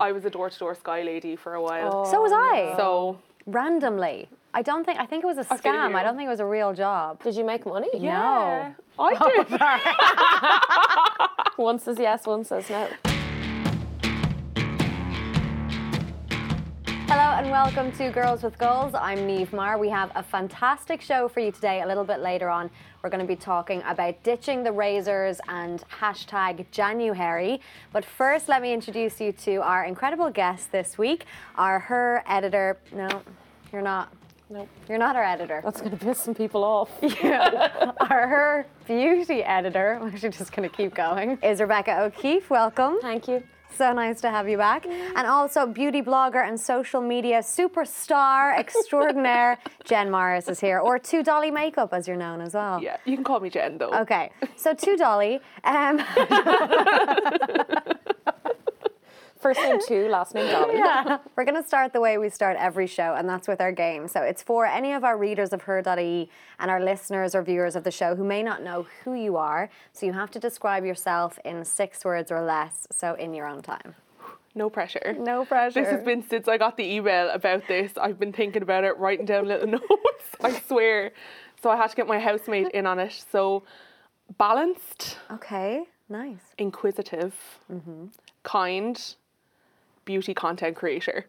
I was a door to door Sky lady for a while. So was oh, I. So randomly. I don't think I think it was a scam. I don't think it was a real job. Did you make money? yeah, I did. One says yes, one says no. And welcome to Girls with Goals. I'm Niamh Maher. We have a fantastic show for you today. A little bit later on, we're going to be talking about ditching the razors and hashtag Januhairy. But first, let me introduce you to our incredible guest this week, our her editor. No, you're not. Nope. You're not our editor. That's going to piss some people off. our her beauty editor. I'm actually just going to keep going. Is Rebecca O'Keefe. Welcome. Thank you. So nice to have you back. And also beauty blogger and social media superstar extraordinaire Jen Morris is here, or Two Dolly Makeup as you're known as well. yeah, you can call me Jen though. Okay, so Two Dolly. Um, First name two, last name Dolly. yeah. We're going to start the way we start every show, and that's with our game. So it's for any of our readers of her.ie and our listeners or viewers of the show who may not know who you are. So you have to describe yourself in six words or less, so in your own time. No pressure. No pressure. This has been since I got the email about this. I've been thinking about it, writing down little notes. I swear. So I had to get my housemate in on it. So balanced, Okay, nice. inquisitive, Mm-hmm. kind, beauty content creator.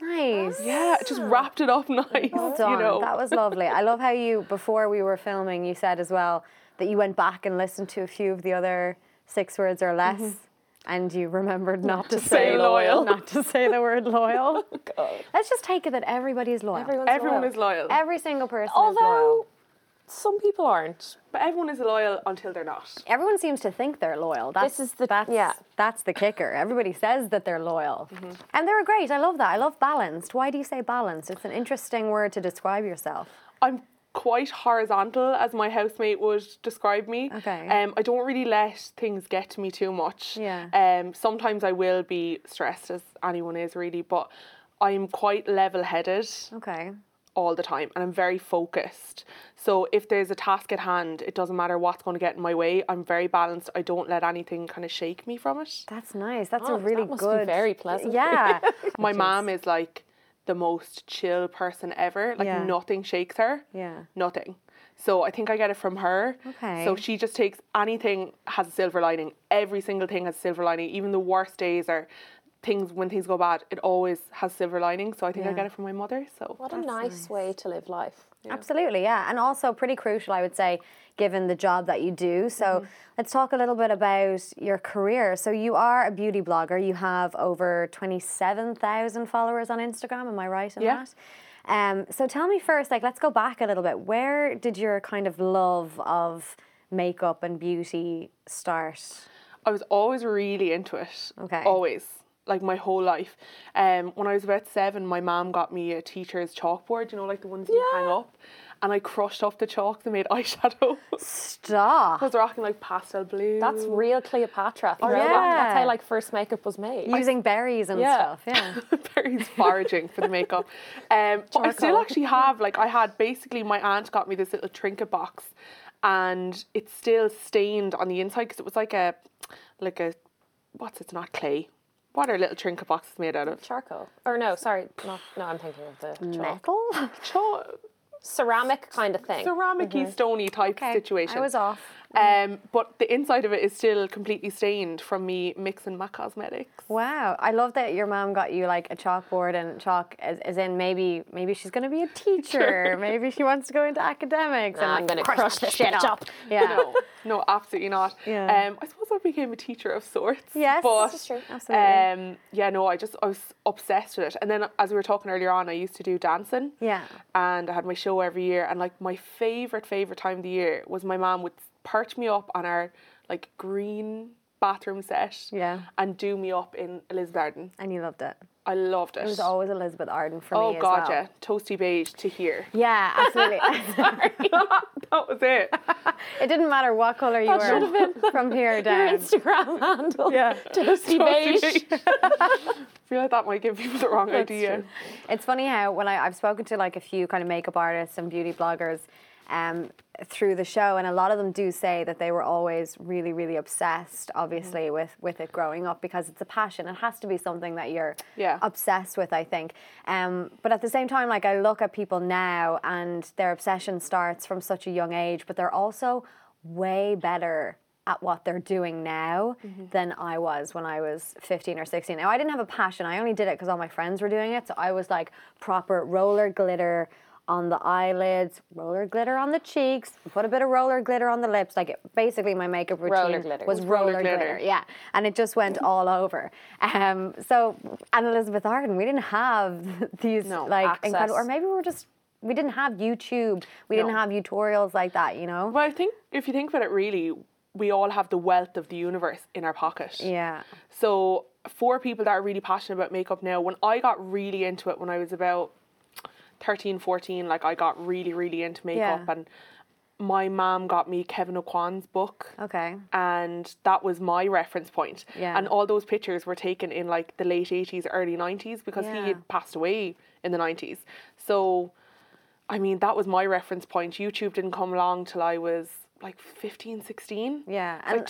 Nice. Yeah, just wrapped it up nice. Well done. You know. That was lovely. I love how you, before we were filming, you said as well that you went back and listened to a few of the other six words or less. Mm-hmm. And you remembered not, to, say loyal. not to say the word loyal. God. Let's just take it that everybody is loyal. Everyone's Everyone loyal. is loyal. Every single person is loyal. Although some people aren't. but everyone is loyal until they're not. Everyone seems to think they're loyal. That's, is the- that's, yeah. That's the kicker. Everybody says that they're loyal, Mm-hmm. and they're great. I love that. I love balanced. Why do you say balanced? It's an interesting word to describe yourself. I'm quite horizontal, as my housemate would describe me. Okay. Um, I don't really let things get to me too much. Yeah. Um, sometimes I will be stressed, as anyone is really, but I'm quite level-headed Okay. All the time, and I'm very focused. So if there's a task at hand, it doesn't matter what's going to get in my way. I'm very balanced. I don't let anything kind of shake me from it. That's nice. That's Oh, a really that must be good. very pleasant. Yeah. My mom is like the most chill person ever. Like Yeah. nothing shakes her. Yeah. Nothing. So I think I get it from her. Okay. So she just takes anything has a silver lining. Every single thing has a silver lining. Even the worst days or things when things go bad, it always has silver lining. So I think I get it from my mother. So What a nice, way to live life. Absolutely, yeah. And also pretty crucial, I would say, given the job that you do. So Mm-hmm. let's talk a little bit about your career. So you are a beauty blogger. You have over 27,000 followers on Instagram. Am I right in Yeah. that? Um, so tell me first, like, let's go back a little bit. Where did your kind of love of makeup and beauty start? I was always really into it. Okay. Always. Like my whole life. Um, when I was about seven, my mom got me a teacher's chalkboard, you know, like the ones you hang up. And I crushed off the chalks and made eyeshadow. Stop. I Stop. was rocking like pastel blue. That's real Cleopatra. Oh, throwback. yeah. That's how like first makeup was made. Using berries and Yeah. stuff, yeah. very foraging for the makeup. Um, but I still actually have like I had basically my aunt got me this little trinket box, and it's still stained on the inside because it was like a like a what's it's not clay. What are little trinket boxes made out of? Charcoal. Or no, sorry, not, no, I'm thinking of the chalk. Metal? Cho- ceramic kind of thing. ceramic-y, stony type Okay, situation. I was off. Um, but the inside of it is still completely stained from me mixing my cosmetics. Wow, I love that your mom got you like a chalkboard and chalk, as, as in maybe maybe she's going to be a teacher, maybe she wants to go into academics. Nah, and I'm gonna crush crush that this shit bitch up. up. Yeah, No, no, absolutely not. Yeah. Um, I suppose I became a teacher of sorts. Yes, but this is true, absolutely. Um, yeah, no, I just I was obsessed with it. And then as we were talking earlier on, I used to do dancing. Yeah. And I had my show every year, and like my favorite favorite time of the year was my mom would perch me up on our like green bathroom set. Yeah. And do me up in Elizabeth Arden. and you loved it. I loved it. It was always Elizabeth Arden for oh me as god, well. yeah, toasty beige to here. Yeah, absolutely. that was it. it didn't matter what color you That were been from here down. Your. Instagram handle. Yeah. Toasty Toasty beige. beige. I feel like that might give people the wrong That's idea. true. It's funny how when I, I've spoken to like a few kind of makeup artists and beauty bloggers, um, through the show, and a lot of them do say that they were always really, really obsessed, obviously, Mm-hmm. with with it growing up because it's a passion. It has to be something that you're Yeah. obsessed with, I think. Um, but at the same time, like I look at people now, and their obsession starts from such a young age, but they're also way better at what they're doing now than I was when I was 15 or 16. Now, I didn't have a passion. I only did it because all my friends were doing it. So I was like proper roller glitter on the eyelids, roller glitter on the cheeks, put a bit of roller glitter on the lips. Like it, basically, my makeup routine was roller, roller glitter. glitter. Yeah, and it just went all over. Um, so, and Elizabeth Arden, we didn't have these No, like access. incredible, or maybe we were just. We didn't have YouTube. We didn't have tutorials like that, you know? Well, I think if you think about it, really, we all have the wealth of the universe in our pocket. Yeah. So for people that are really passionate about makeup now, when I got really into it when I was about 13, 14, like I got really, really into makeup Yeah. and my mom got me Kevyn Aucoin's book. Okay. And that was my reference point. Yeah. And all those pictures were taken in like the late 80s, early 90s because Yeah. he had passed away in the 90s. So, I mean, that was my reference point. YouTube didn't come along till I was like 15, 16. Yeah, and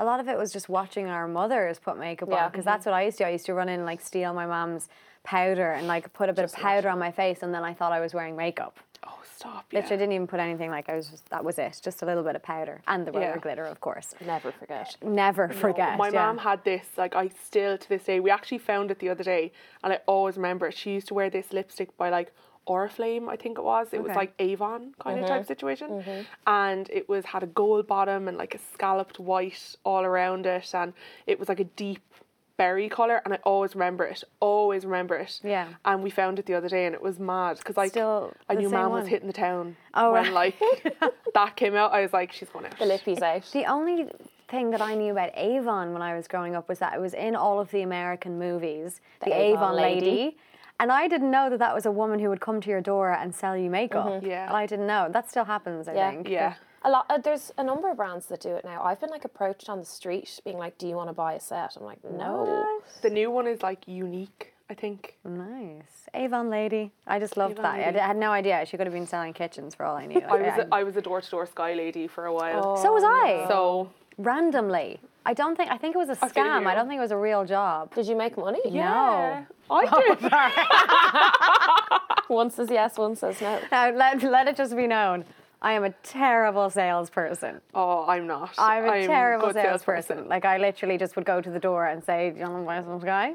a lot of it was just watching our mothers put makeup on Yeah. because that's mm-hmm. what I used to. do. I used to run in and like steal my mom's powder and like put a bit of powder on my face, and then I thought I was wearing makeup. Oh, stop. Yeah. Literally, didn't even put anything. Like I was just that was it, just a little bit of powder and the Yeah. glitter, of course. Never forget. Never No, forget. My yeah. mom had this, like I still to this day, we actually found it the other day and I always remember it. She used to wear this lipstick by like Oriflame, I think it was. It was like Avon kind of type mm-hmm. situation. Mm-hmm. And it was had a gold bottom and like a scalloped white all around it and it was like a deep berry colour and I always remember it. Always remember it. Yeah. And we found it the other day and it was mad because like Still I knew same mom was hitting the town Oh, when right. like that came out. I was like, she's going out. The lippies out. The only thing that I knew about Avon when I was growing up was that it was in all of the American movies, the, Avon, Avon lady. lady. And I didn't know that that was a woman who would come to your door and sell you makeup. Mm-hmm. Yeah. And I didn't know. That still happens, I Yeah. think. Yeah. A lot. Uh, there's a number of brands that do it now. I've been like approached on the street, being like, "Do you want to buy a set?" I'm like, "No." The new one is like Younique, I think. Nice. Avon lady. I just loved Avon that. I lady. d- I had no idea. She could have been selling kitchens for all I knew. I was a, I was a door to door sky lady for a while. so was I. So Randomly. I don't think, I think it was a scam. I don't think it was a real job. Did you make money? yeah, Oh. I did. One says yes, one says no. Now, let, let it just be known. I am a terrible salesperson. oh, I'm not. I'm a I'm terrible salesperson. Like I literally just would go to the door and say, "Do you want to buy some Sky?"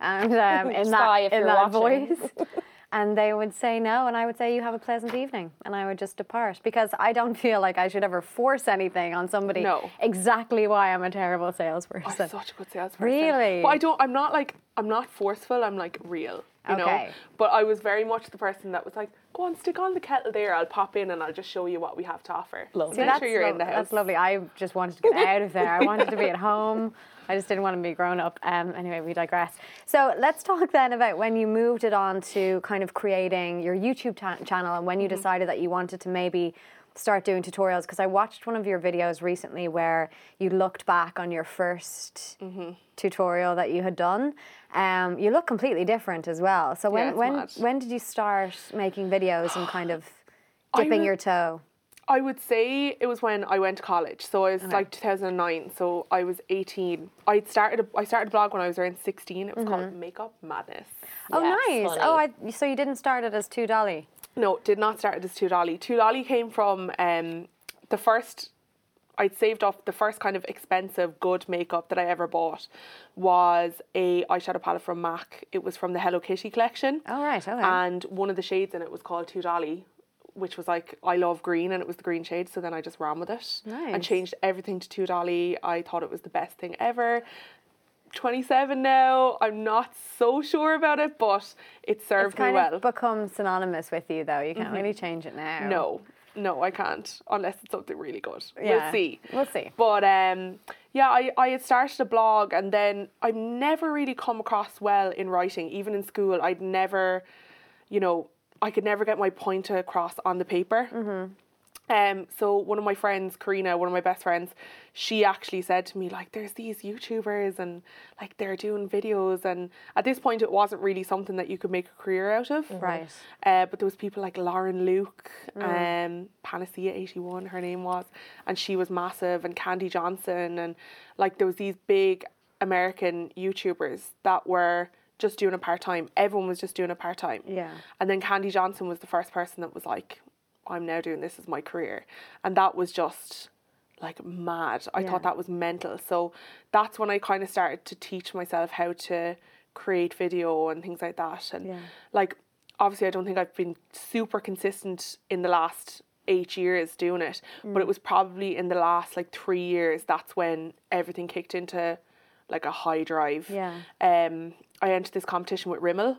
And um, in that in that watching. voice, and they would say no, and I would say, "You have a pleasant evening," and I would just depart because I don't feel like I should ever force anything on somebody. No. Exactly why I'm a terrible salesperson. I'm such a good salesperson. Really? But I don't. I'm not like. I'm not forceful. I'm like real. You know. Okay. But I was very much the person that was like, "Go on, stick on the kettle there. I'll pop in and I'll just show you what we have to offer." Lovely. See, Make sure you're lo- in the house. that's lovely. I just wanted to get out of there. I wanted to be at home. I just didn't want to be grown up. Um, anyway, we digress. So let's talk then about when you moved it on to kind of creating your YouTube channel and when you decided that you wanted to maybe start doing tutorials. Because I watched one of your videos recently where you looked back on your 1st tutorial that you had done. Um, you look completely different as well. So when it's when mad. when did you start making videos and kind of dipping re- your toe? I would say it was when I went to college. So it was like 2009. So I was 18. I started a, I started a blog when I was around 16. It was called Makeup Madness. Oh, Yes, nice. funny. Oh, I, so you didn't start it as two dolly. No, did not start it as Two Dolly. Two Dolly came from um, the first. I'd saved off the first kind of expensive good makeup that I ever bought was a eyeshadow palette from MAC. It was from the Hello Kitty collection. Oh, right, okay. And one of the shades in it was called Two Dolly, which was like I love green and it was the green shade. So then I just ran with it Nice. and changed everything to Two Dolly. I thought it was the best thing ever. 27 now. I'm not so sure about it, but it It's served me kind well. of become synonymous with you, though. You can't really change it now. No, no, I can't unless it's something really good. Yeah, We'll see. we'll see. But um, yeah, I, I had started a blog and then I've never really come across well in writing. Even in school, I'd never, you know, I could never get my point across on the paper. Um, so one of my friends, Karina, one of my best friends, she actually said to me like, "There's these YouTubers and like they're doing videos." And at this point, it wasn't really something that you could make a career out of. Right. Uh, but there was people like Lauren Luke, um, Panacea eighty one, her name was, and she was massive, and Kandee Johnson, and like there was these big American YouTubers that were just doing a part time. Everyone was just doing a part time. Yeah. And then Kandee Johnson was the first person that was like, I'm now doing this as my career. And that was just like mad. I Yeah. thought that was mental. So that's when I kind of started to teach myself how to create video and things like that. And Yeah. like, obviously, I don't think I've been super consistent in the last eight years doing it, but Mm. it was probably in the last like three years that's when everything kicked into like a high drive Yeah. um, I entered this competition with Rimmel,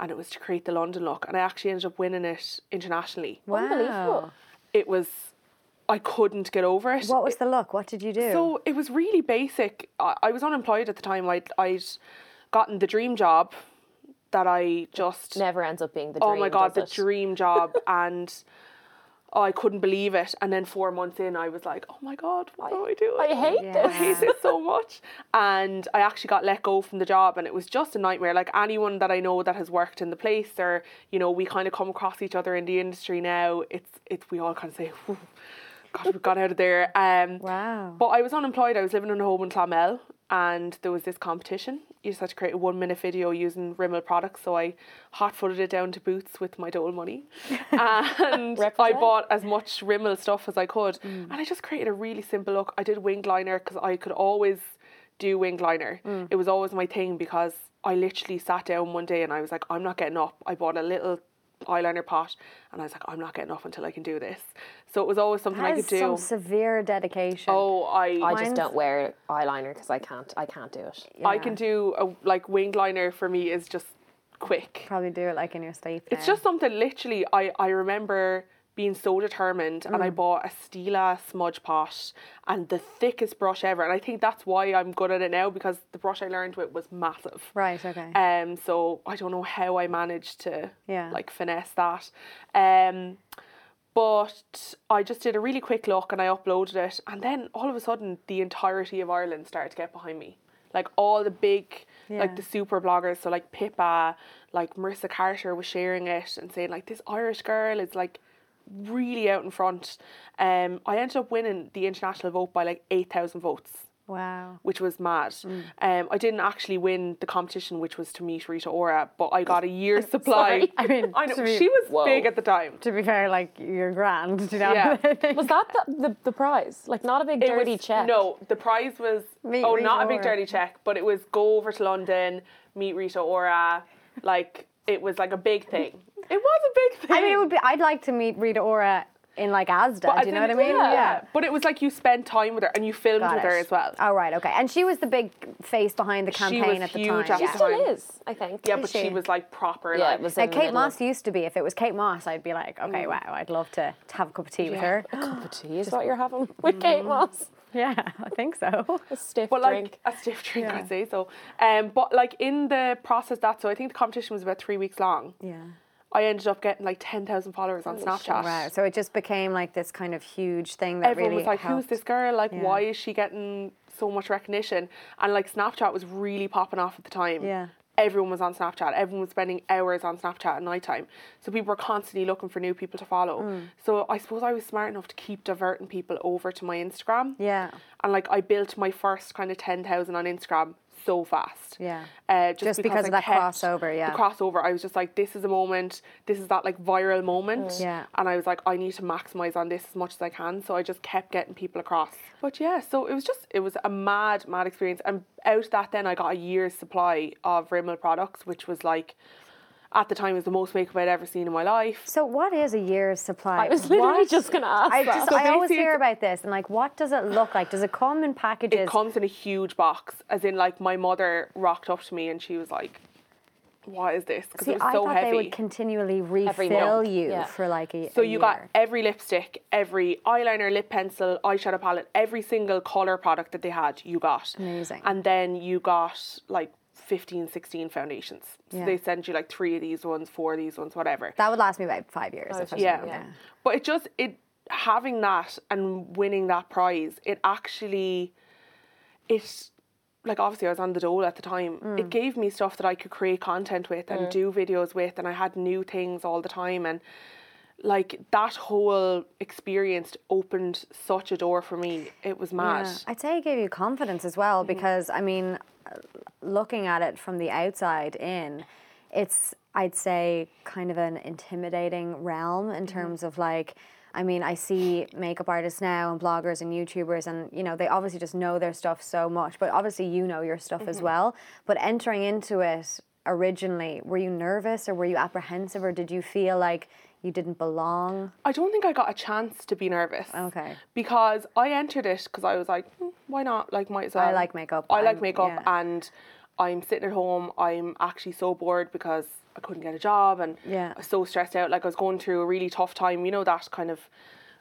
and it was to create the London look, and I actually ended up winning it internationally. Wow. Unbelievable. It was, I couldn't get over it. What was the look? What did you do? So it was really basic. I, I was unemployed at the time. I'd, I'd gotten the dream job that I just Never ends up being the dream. oh my god, the dream job, and oh, I couldn't believe it. And then four months in, I was like, oh my god, what do I do? I hate Yeah. I hate this so much. And I actually got let go from the job, and it was just a nightmare. Like anyone that I know that has worked in the place, or you know, we kind of come across each other in the industry now. It's it's we all kind of say, "Whew, God, we got out of there. Um, Wow. But I was unemployed. I was living in a home in Clonmel, and there was this competition. You just had to create a one minute video using Rimmel products. So I hot footed it down to Boots with my dole money, and I bought as much Rimmel stuff as I could, mm. and I just created a really simple look. I did winged liner because I could always do winged liner. Mm. It was always my thing because I literally sat down one day and I was like, I'm not getting up. I bought a little eyeliner pot and I was like, I'm not getting up until I can do this. So it was always something I could do. some severe dedication. Oh, I I just don't wear eyeliner because I can't. I can't do it. I can do a like winged liner for me is just quick. Probably do it like in your sleep. It's just something literally I, I remember being so determined and Mm. I bought a Stila smudge pot and the thickest brush ever and I think that's why I'm good at it now because the brush I learned with was massive. Right, okay. Um so I don't know how I managed to Yeah. like finesse that. Um but I just did a really quick look and I uploaded it and then all of a sudden the entirety of Ireland started to get behind me. Like all the big Yeah. like the super bloggers, so like Pippa, like Marissa Carter was sharing it and saying like this Irish girl is like really out in front. Um I ended up winning the international vote by like eight thousand votes wow. which was mad. Mm. Um, I didn't actually win the competition, which was to meet Rita Ora, but I got a year's supply. I mean, I know be- she was Whoa. big at the time. To be fair, like you're grand, do you know? Yeah. Was that the, the, the prize? Like not a big It dirty was, check. No, the prize was Meet oh, Rita not a big dirty check, but it was go over to London, meet Rita Ora, like it was like a big thing. It was a big thing. I mean, it would be. I'd like to meet Rita Ora in like Asda. But do you know what I mean? Yeah. But it was like you spent time with her and you filmed Got with her as well. Oh right, okay. And she was the big face behind the She campaign was at the huge time. at She the still time. is, I think. Yeah, Is but she she? was like proper. Yeah, like, it was Like in the Kate middle Moss of- used to be. If it was Kate Moss, I'd be like, okay, wow, I'd love to, to have a cup of tea with her. A cup of tea is what you're having with Kate Moss. Yeah, I think so. A stiff But drink. like a stiff drink, Yeah. I'd say so. Um, but like in the process that, so I think the competition was about three weeks long. Yeah. I ended up getting like ten thousand followers on Snapchat. Wow. So it just became like this kind of huge thing that Everyone really was like, helped. "Who's this girl? Like, Yeah. why is she getting so much recognition?" And like Snapchat was really popping off at the time. Yeah. Everyone was on Snapchat. Everyone was spending hours on Snapchat at night time. So people were constantly looking for new people to follow. Mm. So I suppose I was smart enough to keep diverting people over to my Instagram. Yeah. And like I built my first kind of ten thousand on Instagram so fast. Yeah. Uh, just, Just because I of that crossover, yeah. The crossover. I was just like, this is a moment. This is that like viral moment. Yeah. And I was like, I need to maximize on this as much as I can. So I just kept getting people across. But yeah, so it was just it was a mad, mad experience. And out of that, then I got a year's supply of Rimmel products, which was like, at the time, it was the most makeup I'd ever seen in my life. So what is a year's supply? I was literally What- just going to ask I that. just So I always hear about this and like what does it look like? Does it come in packages? It comes in a huge box, as in like my mother rocked up to me and she was like, "What is this?" Because it was I so thought heavy. they would continually refill you yeah. for like a year. So a you got every lipstick, every eyeliner, lip pencil, eyeshadow palette, every single color product that they had, you got. Amazing. And then you got like 15, 16 foundations. So Yeah. they send you like three of these ones, four of these ones, whatever. that would last me about five years. If I yeah. But it just it having that and winning that prize, it actually, it, like obviously I was on the dole at the time. Mm. It gave me stuff that I could create content with and mm. do videos with, and I had new things all the time. And like that whole experience opened such a door for me. It was mad. Yeah, I'd say it gave you confidence as well mm. because I mean, looking at it from the outside in, it's I'd say kind of an intimidating realm in mm-hmm. terms of like. I mean, I see makeup artists now and bloggers and YouTubers, and you know, they obviously just know their stuff so much. But obviously, you know your stuff as mm-hmm. well. But entering into it originally, were you nervous or were you apprehensive, or did you feel like you didn't belong? I don't think I got a chance to be nervous. Okay. Because I entered it because I was like, "Hmm, why not? Like, might as well. like makeup, I like I'm- makeup, yeah. and I'm sitting at home. I'm actually so bored because I couldn't get a job, and Yeah. I was so stressed out. Like I was going through a really tough time. You know that kind of,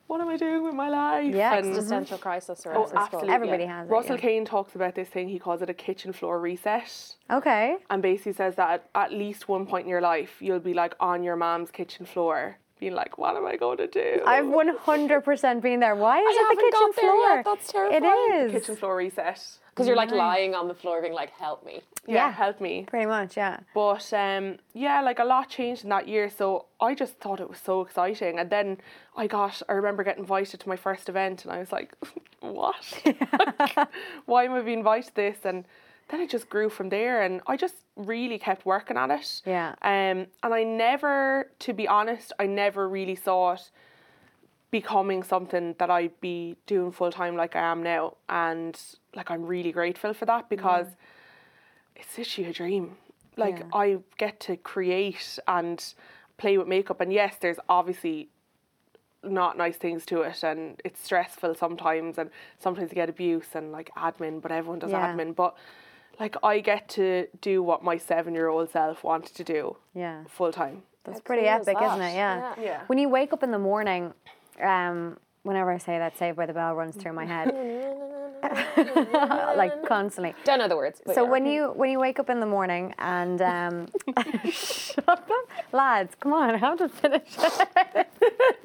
what am I doing with my life? Yeah, and Existential crisis or Oh, absolutely. Everybody has it, Russell yeah. Kane talks about this thing. He calls it a kitchen floor reset. Okay. And basically says that at, at least one point in your life, you'll be like on your mom's kitchen floor, being like, what am I going to do? I've 100% been there. Why is it the kitchen floor? yet, that's It terrifying. is. kitchen floor reset. Because you're like lying on the floor being like, help me. Yeah, Yeah. help me. Pretty much, yeah. But um, yeah, like a lot changed in that year. So I just thought it was so exciting. And then I got, I remember getting invited to my first event, and I was like, what? Like, why am I being invited to this? And then it just grew from there. And I just really kept working at it. Yeah. Um, and I never, to be honest, I never really saw it becoming something that I'd be doing full time like I am now. And like I'm really grateful for that because it's literally a dream. Like Yeah. I get to create and play with makeup and yes, there's obviously not nice things to it and it's stressful sometimes and sometimes you get abuse and like admin, but everyone does Yeah. admin. But like I get to do what my seven year old self wanted to do Yeah. full time. That's How pretty cool is epic, isn't it? Yeah. Yeah. Yeah. When you wake up in the morning, um, whenever I say that, Saved by the Bell runs through my head, like constantly. Don't know the words. So yeah. when you when you wake up in the morning and um, shut up, lads, come on, I have to finish.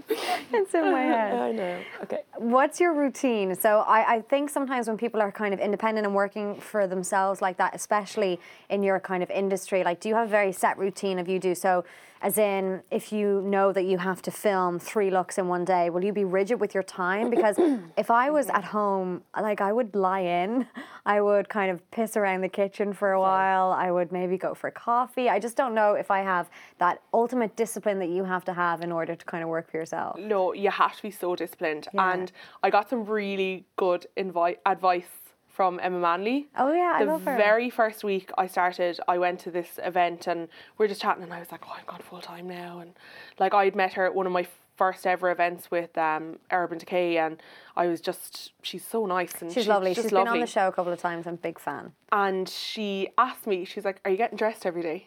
it's in my head. I know. Okay. What's your routine? So I, I think sometimes when people are kind of independent and working for themselves like that, especially in your kind of industry, like do you have a very set routine of you do so? As in, if you know that you have to film three looks in one day, will you be rigid with your time? Because if I was at home, like I would lie in, I would kind of piss around the kitchen for a while, I would maybe go for coffee. I just don't know if I have that ultimate discipline that you have to have in order to kind of work for yourself. No, you have to be so disciplined. Yeah. And I got some really good invi- advice from Emma Manley. Oh, yeah, I the love her. very first week I started, I went to this event and we were just chatting, and I was like, "Oh, I'm gone full time now." And like I'd met her at one of my first ever events with um, Urban Decay, and I was just, she's so nice and She's lovely. Just She's been on the show a couple of times. I'm a big fan. And she asked me, she's like, Are you getting dressed every day?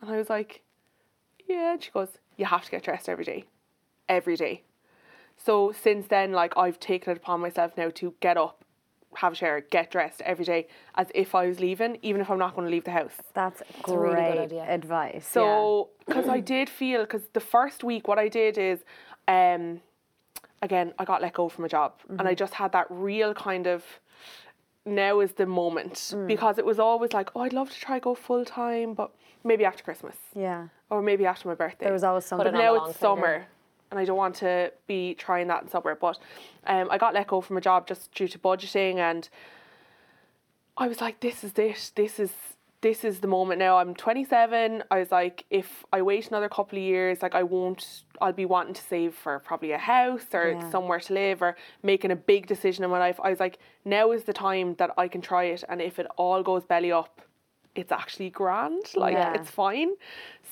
And I was like, Yeah. And she goes, You have to get dressed every day. Every day. So since then, like, I've taken it upon myself now to get up, have a shower, get dressed every day as if I was leaving, even if I'm not going to leave the house. That's a great really good idea. advice. So, because I did feel, because the first week, what I did is, um, again, I got let go from a job, and I just had that real kind of, now is the moment, because it was always like, oh, I'd love to try go full time, but maybe after Christmas, yeah, yeah. or maybe after my birthday. There was always something. on now a long it's finger. And I don't want to be trying that in summer. But um, I got let go from a job just due to budgeting, and I was like, "This is it. This is this is the moment now." I'm 27. I was like, if I wait another couple of years, like I won't. I'll be wanting to save for probably a house or Yeah. somewhere to live or making a big decision in my life. I was like, now is the time that I can try it, and if it all goes belly up, it's actually grand. Like Yeah. it's fine.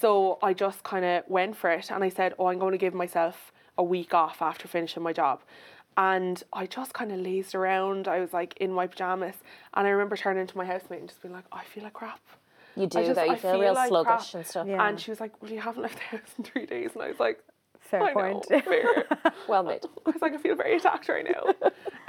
So I just kind of went for it and I said, oh, I'm going to give myself a week off after finishing my job. And I just kind of lazed around. I was like in my pajamas. And I remember turning to my housemate and just being like, I feel like crap. You do I just- though. You I feel, real like sluggish crap. and stuff. Yeah. And she was like, Well, you haven't left the house in three days. And I was like, Fair I point. know, fair. Well made. I was like, I feel very attacked right now.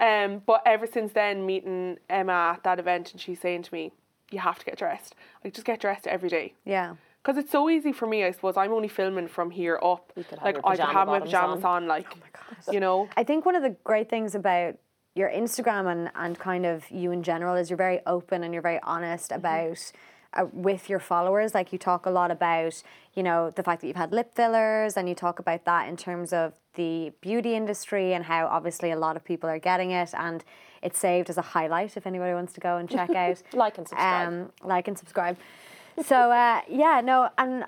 um, but ever since then, meeting Emma at that event, and she's saying to me, "You have to get dressed. Like, just get dressed every day." yeah, Because it's so easy for me, I suppose. I'm only filming from here up. like I could have my pajamas on. on, like you know. I think one of the great things about your Instagram and, and kind of you in general is you're very open and you're very honest about uh, with your followers. Like you talk a lot about, you know, the fact that you've had lip fillers and you talk about that in terms of the beauty industry and how obviously a lot of people are getting it and it's saved as a highlight if anybody wants to go and check out. Like and subscribe. Um, like and subscribe. So uh, yeah, no, and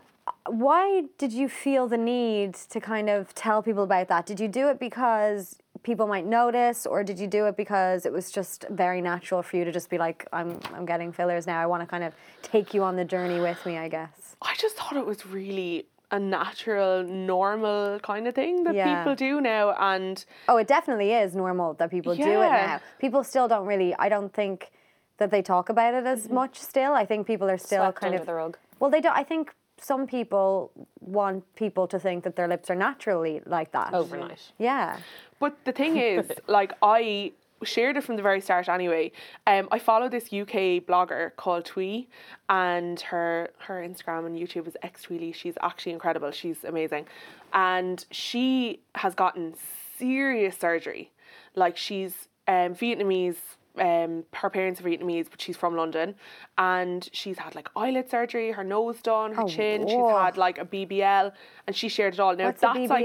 why did you feel the need to kind of tell people about that? Did you do it because people might notice, or did you do it because it was just very natural for you to just be like, I'm, I'm getting fillers now. I want to kind of take you on the journey with me, I guess. I just thought it was really a natural, normal kind of thing that Yeah. people do now, and Oh, it definitely is normal that people do it now. People still don't really. I don't think that they talk about it as much. Still, I think people are still Swept kind under of the rug. Well, they don't. I think some people want people to think that their lips are naturally like that. Overnight. Yeah. But the thing is, like I shared it from the very start anyway. Um, I follow this UK blogger called Twee, and her her Instagram and YouTube is X Tweely. She's actually incredible. She's amazing, and she has gotten serious surgery. Like she's um, Vietnamese. Um, her parents are Vietnamese, but she's from London, and she's had like eyelid surgery, her nose done, her Oh, chin. She's had like a BBL, and she shared it all. Now What's a that's like?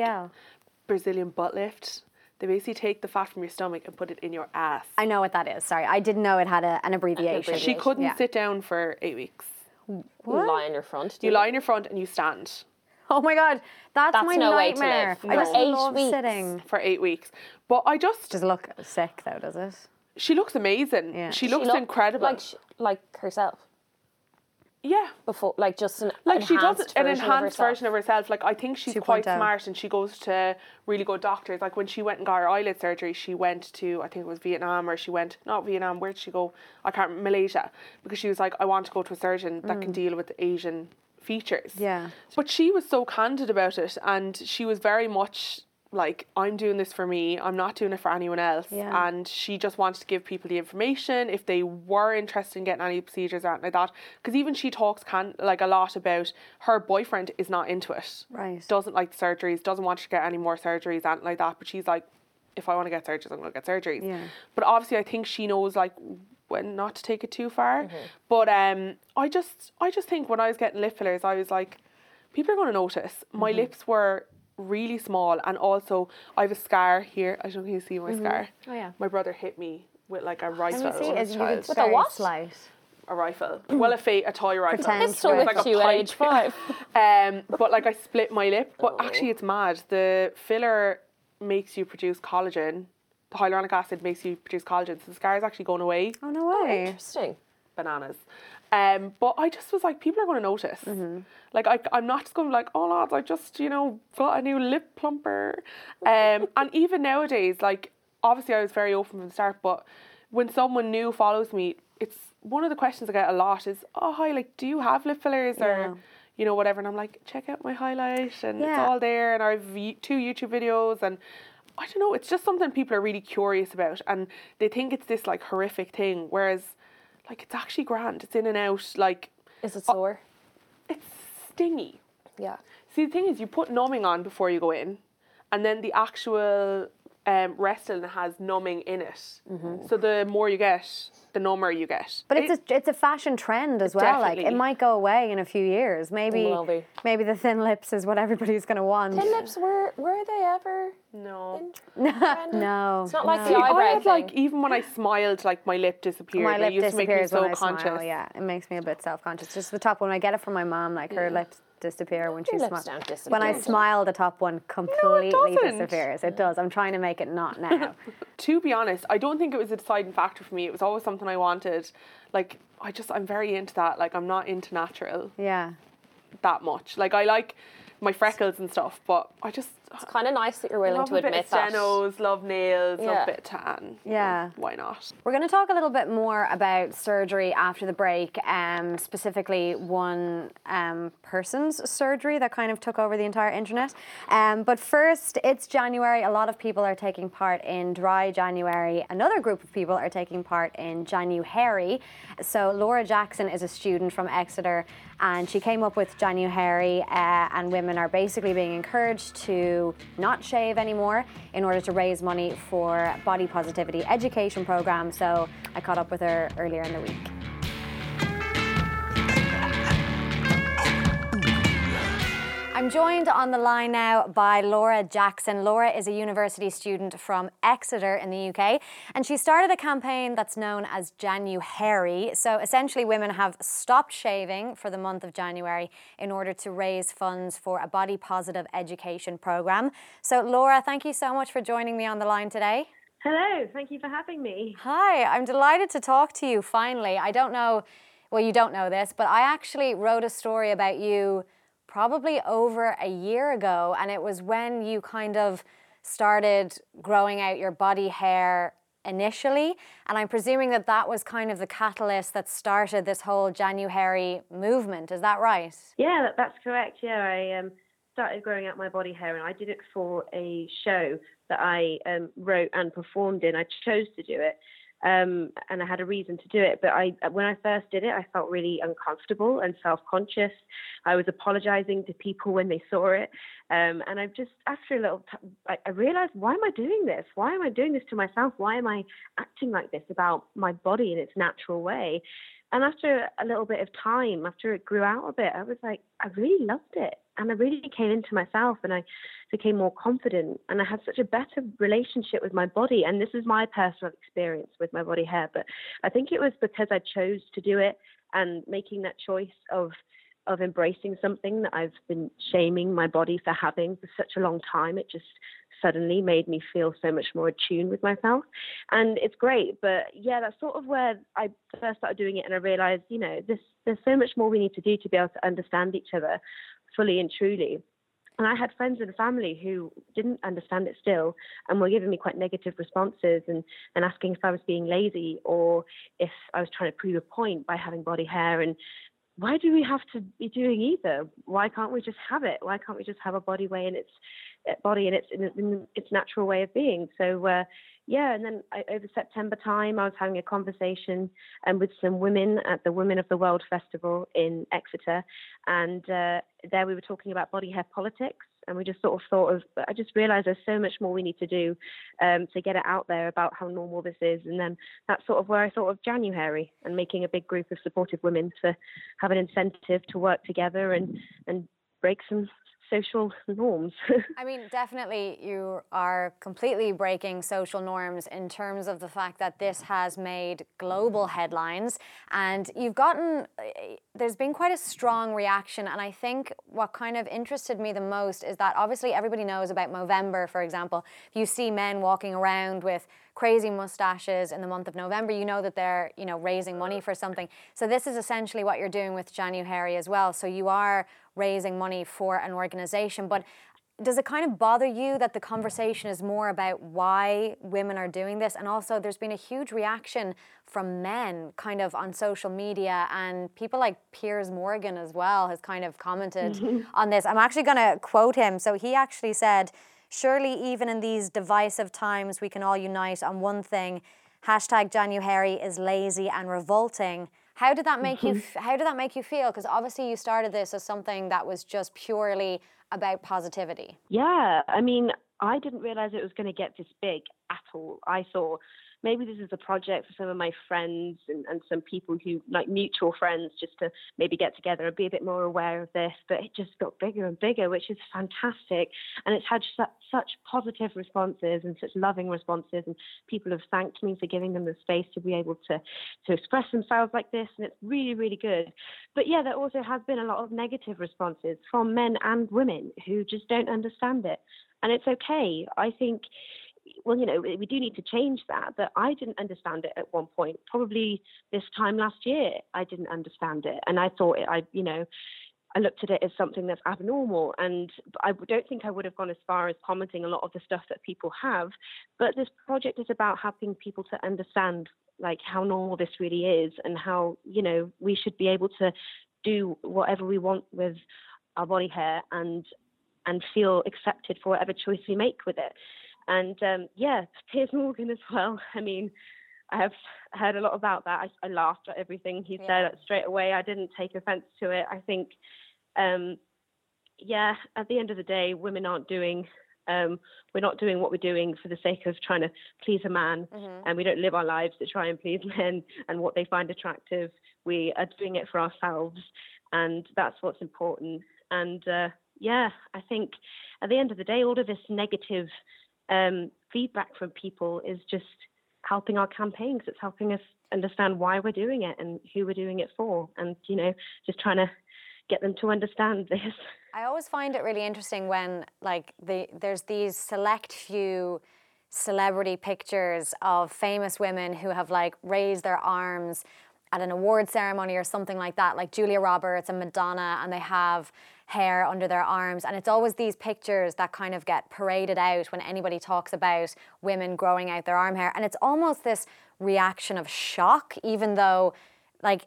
Brazilian butt lift. They basically take the fat from your stomach and put it in your ass. I know what that is. Sorry, I didn't know it had a, an abbreviation. She couldn't Yeah. sit down for eight weeks. You lie on your front. do You lie in your front and you stand Oh my god, that's, That's my no way to nightmare. live. I No. just Eight love weeks. sitting. for eight weeks. But I just, Does look sick though? Does it? she looks amazing. Yeah. She She looks look incredible. Like sh- like herself yeah. before, like just an Like she does enhanced an version of enhanced herself. version of herself. Like I think she's quite 2.0. smart and she goes to really good doctors. Like when she went and got her eyelid surgery, she went to I think it was Vietnam or she went not Vietnam. Where did she go? I can't Malaysia because she was like I want to go to a surgeon that can deal with Asian features. Mm. Yeah. But she was so candid about it and she was very much like, I'm doing this for me, I'm not doing it for anyone else. Yeah. And she just wanted to give people the information if they were interested in getting any procedures or anything like that. Because even she talks can like a lot about her boyfriend is not into it. Right. Doesn't like the surgeries, doesn't want to get any more surgeries, anything like that. But she's like, if I want to get surgeries, I'm gonna get surgeries. Yeah. But obviously I think she knows like when not to take it too far. Mm-hmm. But um I just I just think when I was getting lip fillers I was like, people are gonna notice. My Mm-hmm. lips were really small and also I have a scar here. I don't know if you see my scar. Oh, yeah. My brother hit me with like a rifle. Let me see. when I Is was you a could child. With a very what? slight. a rifle. Well, a, fa- a toy rifle. Pretend Pistol It's whipped like a you at pipe. age five. Um, but like I split my lip. But Oh. actually, it's mad. The filler makes you produce collagen. The hyaluronic acid makes you produce collagen. So the scar is actually going away. Oh no way. Interesting. Bananas. Um, but I just was like, people are going to notice. Mm-hmm. Like I, I'm not just going to be like, oh lads, I just you know got a new lip plumper. Um, and even nowadays, like obviously I was very open from the start, but when someone new follows me, it's one of the questions I get a lot is, oh hi, like do you have lip fillers Yeah. or you know whatever? And I'm like, check out my highlight, and Yeah. it's all there, and I have two YouTube videos and. I don't know, it's just something people are really curious about and they think it's this like horrific thing, whereas like it's actually grand. It's in and out, like Is it sore? it's stingy. Yeah. See, the thing is, you put numbing on before you go in, and then the actual um, Restylane has numbing in it. So the more you get, the number you get. Mm-hmm. But it's a it's a fashion trend as well. Like it might go away in a few years. Maybe maybe the thin lips is what everybody's going to want. Thin lips were were they ever? no. in trend? No, It's not like See, the I eyebrow had like even when I smiled, like my lip disappeared. my lip it used to make me disappears so when I conscious. smile. Yeah, it makes me a bit self conscious. Just the top one. I get it from my mom. Like her lips disappear when she smiles. When I smile, the top one completely doesn't. disappears. It does. I'm trying to make it not now. to be honest, I don't think it was a deciding factor for me. It was always something I wanted. Like I just, I'm very into that. Like I'm not into natural yeah. that much. Like I like my freckles and stuff, but I just It's kind of nice that you're willing love to a bit admit of that. stenos, love nails, love Yeah. a bit of tan. Yeah. Why not? We're going to talk a little bit more about surgery after the break, um, specifically one um, person's surgery that kind of took over the entire internet. Um, but first, it's January. A lot of people are taking part in Dry January. Another group of people are taking part in Januhairy. So Laura Jackson is a student from Exeter and she came up with Januhairy, uh, and women are basically being encouraged to not shave anymore in order to raise money for body positivity education program. So I caught up with her earlier in the week. I'm joined on the line now by Laura Jackson. Laura is a university student from Exeter in the UK, and she started a campaign that's known as Januhairy. So essentially, women have stopped shaving for the month of January in order to raise funds for a body positive education program. So, Laura, thank you so much for joining me on the line today. Hello, thank you for having me. Hi, I'm delighted to talk to you finally. I don't know, well, you don't know this, but I actually wrote a story about you probably over a year ago. And it was when you kind of started growing out your body hair initially. And I'm presuming that that was kind of the catalyst that started this whole Januhairy movement. Is that right? Yeah, that's correct. Yeah, I um, started growing out my body hair and I did it for a show that I um, wrote and performed in. I chose to do it um, and I had a reason to do it. But I, when I first did it, I felt really uncomfortable and self-conscious. I was apologizing to people when they saw it, um, and I just, after a little, t- I, I realized, why am I doing this? Why am I doing this to myself? Why am I acting like this about my body in its natural way? And after a little bit of time, after it grew out a bit, I was like, I really loved it. And I really came into myself and I became more confident and I had such a better relationship with my body. And this is my personal experience with my body hair. But I think it was because I chose to do it and making that choice of of embracing something that I've been shaming my body for having for such a long time. It just suddenly made me feel so much more attuned with myself. And it's great. But yeah, that's sort of where I first started doing it and I realized, you know, this there's so much more we need to do to be able to understand each other fully and truly. And I had friends and family who didn't understand it still and were giving me quite negative responses and, and asking if I was being lazy or if I was trying to prove a point by having body hair. And why do we have to be doing either? Why can't we just have it? Why can't we just have a body way in its body and its in, in its natural way of being? So uh, yeah, and then I, over September time, I was having a conversation um, with some women at the Women of the World Festival in Exeter, and uh, there we were talking about body hair politics. And we just sort of thought of i just realized there's so much more we need to do um, to get it out there about how normal this is. And then that's sort of where i thought of Januhairy and making a big group of supportive women to have an incentive to work together and and break some social norms. I mean, definitely you are completely breaking social norms in terms of the fact that this has made global headlines and you've gotten eh, there's been quite a strong reaction and I think what kind of interested me the most is that obviously everybody knows about Movember for example. If you see men walking around with crazy mustaches in the month of November, you know that they're, you know, raising money for something. So this is essentially what you're doing with Januhairy as well. So you are raising money for an organization. But does it kind of bother you that the conversation is more about why women are doing this? And also, there's been a huge reaction from men kind of on social media, and people like Piers Morgan as well has kind of commented mm-hmm. on this. I'm actually going to quote him. So he actually said, Surely, even in these divisive times, we can all unite on one thing. Hashtag Januhairy is lazy and revolting. How did that make you? Mm-hmm. How did that make you feel? Because obviously you started this as something that was just purely about positivity. Yeah, I mean, I didn't realize it was going to get this big at all. I thought maybe this is a project for some of my friends and, and some people who like mutual friends just to maybe get together and be a bit more aware of this. But it just got bigger and bigger, which is fantastic. And it's had su- such positive responses and such loving responses. And people have thanked me for giving them the space to be able to, to express themselves like this. And it's really, really good. But yeah, there also has been a lot of negative responses from men and women who just don't understand it. And it's okay. I think well, you know, we do need to change that. But I didn't understand it at one point. Probably this time last year, I didn't understand it, and I thought it. I, you know, I looked at it as something that's abnormal, and I don't think I would have gone as far as commenting a lot of the stuff that people have. But this project is about helping people to understand like how normal this really is, and how you know we should be able to do whatever we want with our body hair and and feel accepted for whatever choice we make with it. And um, yeah, Piers Morgan as well. I mean, I have heard a lot about that. I, I laughed at everything he Yeah. said straight away. I didn't take offense to it. I think, um, yeah, at the end of the day, women aren't doing. Um, we're not doing what we're doing for the sake of trying to please a man, Mhm. and we don't live our lives to try and please men and what they find attractive. We are doing it for ourselves, and that's what's important. And uh, yeah, I think at the end of the day, all of this negative um, feedback from people is just helping our campaigns. It's helping us understand why we're doing it and who we're doing it for, and you know, just trying to get them to understand this. I always find it really interesting when like the there's these select few celebrity pictures of famous women who have like raised their arms at an award ceremony or something like that, like Julia Roberts and Madonna, and they have hair under their arms. And it's always these pictures that kind of get paraded out when anybody talks about women growing out their arm hair. And it's almost this reaction of shock, even though, like,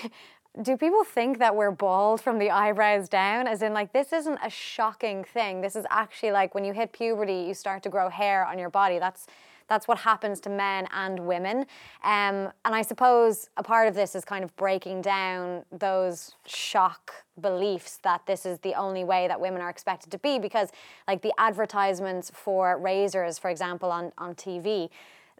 do people think that we're bald from the eyebrows down? As in, like, this isn't a shocking thing. This is actually like when you hit puberty, you start to grow hair on your body. That's that's what happens to men and women. Um, and I suppose a part of this is kind of breaking down those shock beliefs that this is the only way that women are expected to be. Because, like, the advertisements for razors, for example, on, on TV,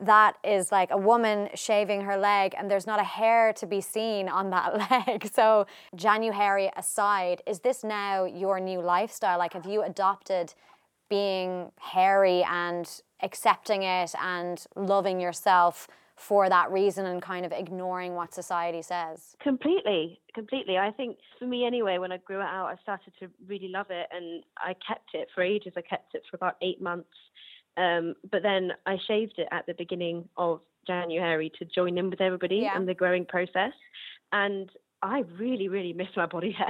that is like a woman shaving her leg and there's not a hair to be seen on that leg. So, January aside, is this now your new lifestyle? Like, have you adopted being hairy and accepting it and loving yourself for that reason and kind of ignoring what society says? Completely, completely. I think for me anyway, when I grew it out, I started to really love it and I kept it for ages. I kept it for about eight months. Um, but then I shaved it at the beginning of January to join in with everybody Yeah. and the growing process. And I really, really miss my body hair.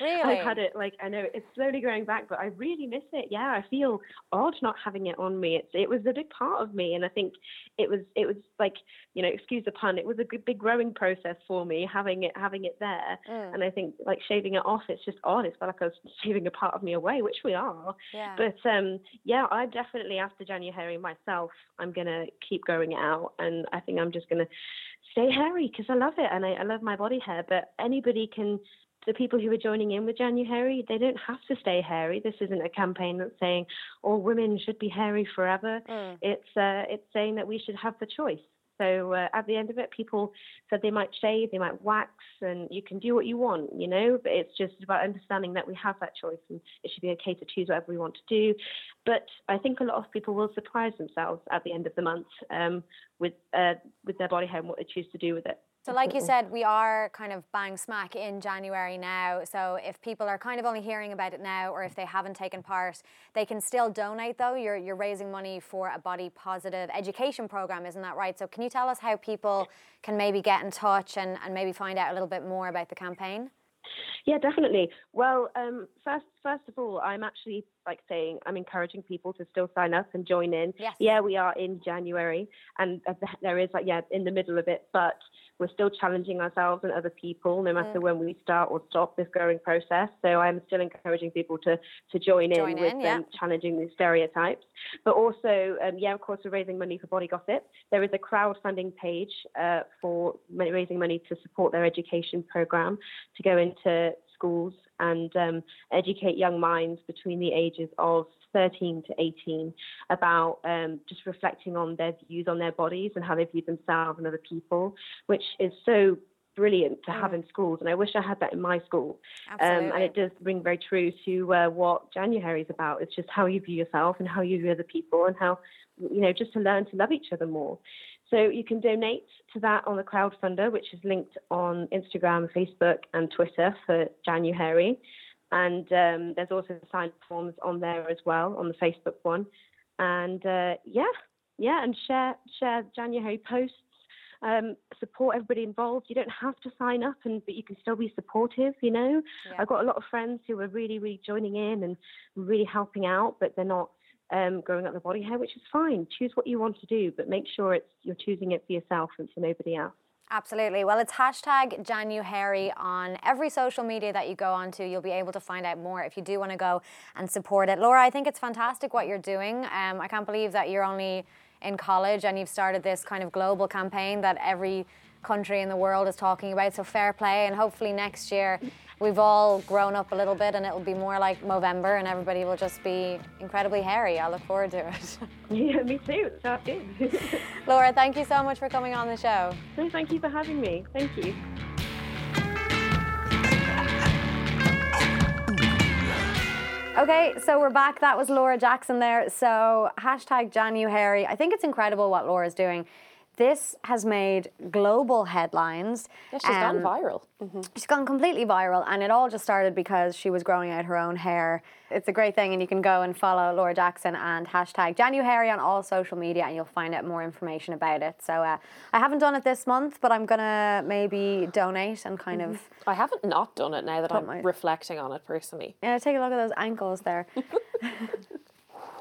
Really? I've had it like I know it's slowly growing back, but I really miss it. Yeah, I feel odd not having it on me. It's it was a big part of me, and I think it was it was like you know excuse the pun. It was a good, big growing process for me having it having it there. Mm. And I think like shaving it off, it's just odd. It's like I was shaving a part of me away, which we are. Yeah. But um, yeah, I definitely after January myself, I'm gonna keep growing it out, and I think I'm just gonna stay hairy because I love it and I, I love my body hair. But anybody can. The people who are joining in with Januhairy, they don't have to stay hairy. This isn't a campaign that's saying all women should be hairy forever. Mm. It's uh, it's saying that we should have the choice. So uh, at the end of it, people said they might shave, they might wax, and you can do what you want, you know. But it's just about understanding that we have that choice, and it should be okay to choose whatever we want to do. But I think a lot of people will surprise themselves at the end of the month um, with uh, with their body hair and what they choose to do with it. So, like you said, we are kind of bang smack in January now. So, if people are kind of only hearing about it now, or if they haven't taken part, they can still donate. Though you're you're raising money for a body positive education program, isn't that right? So, can you tell us how people can maybe get in touch and, and maybe find out a little bit more about the campaign? Yeah, definitely. Well, um, first, first of all, I'm actually like saying I'm encouraging people to still sign up and join in. Yes. Yeah, we are in January, and uh, there is like yeah in the middle of it, but we're still challenging ourselves and other people, no matter when we start or stop this growing process. So I'm still encouraging people to to join, Join in with in, yeah. um, challenging these stereotypes. But also, um, yeah, of course, we're raising money for Body Gossip. There is a crowdfunding page uh, for raising money to support their education program to go into schools and um, educate young minds between the ages of 13 to 18 about um, just reflecting on their views on their bodies and how they view themselves and other people, which is so brilliant to have in schools. And I wish I had that in my school. Um, and it does ring very true to uh, what Januhairy is about. It's just how you view yourself and how you view other people and how, you know, just to learn to love each other more. So you can donate to that on the crowdfunder, which is linked on Instagram, Facebook, and Twitter for Januhairy. And um, there's also sign forms on there as well on the Facebook one. And uh, yeah, yeah, and share share Januhairy posts. Um, support everybody involved. You don't have to sign up, and but you can still be supportive. You know, Yeah. I've got a lot of friends who are really, really joining in and really helping out, but they're not um, growing up the body hair, which is fine. Choose what you want to do, but make sure it's you're choosing it for yourself and for nobody else. Absolutely. Well, it's hashtag Januhairy on every social media that you go onto. You'll be able to find out more if you do want to go and support it. Laura, I think it's fantastic what you're doing. Um, I can't believe that you're only in college and you've started this kind of global campaign that every country in the world is talking about. So fair play, and hopefully next year we've all grown up a little bit and it'll be more like Movember and everybody will just be incredibly hairy. I look forward to it. Yeah, me too. Sounds good. Laura, thank you so much for coming on the show. no, thank you for having me. Thank you. Okay, so we're back. That was Laura Jackson there. So hashtag Januhairy. I think it's incredible what Laura's doing. This has made global headlines. Yeah, she's gone Um, viral. She's gone completely viral, and it all just started because she was growing out her own hair. It's a great thing, and you can go and follow Laura Jackson and hashtag JanuHairy on all social media, and you'll find out more information about it. So uh, I haven't done it this month, but I'm gonna maybe donate and kind of I haven't not done it now that I'm my- reflecting on it personally. yeah, take a look at those ankles there.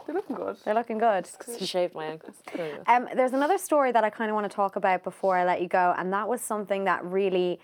They're looking good. They're looking good. She shaved my ankles. There. Um, there's another story that I kind of want to talk about before I let you go, and that was something that really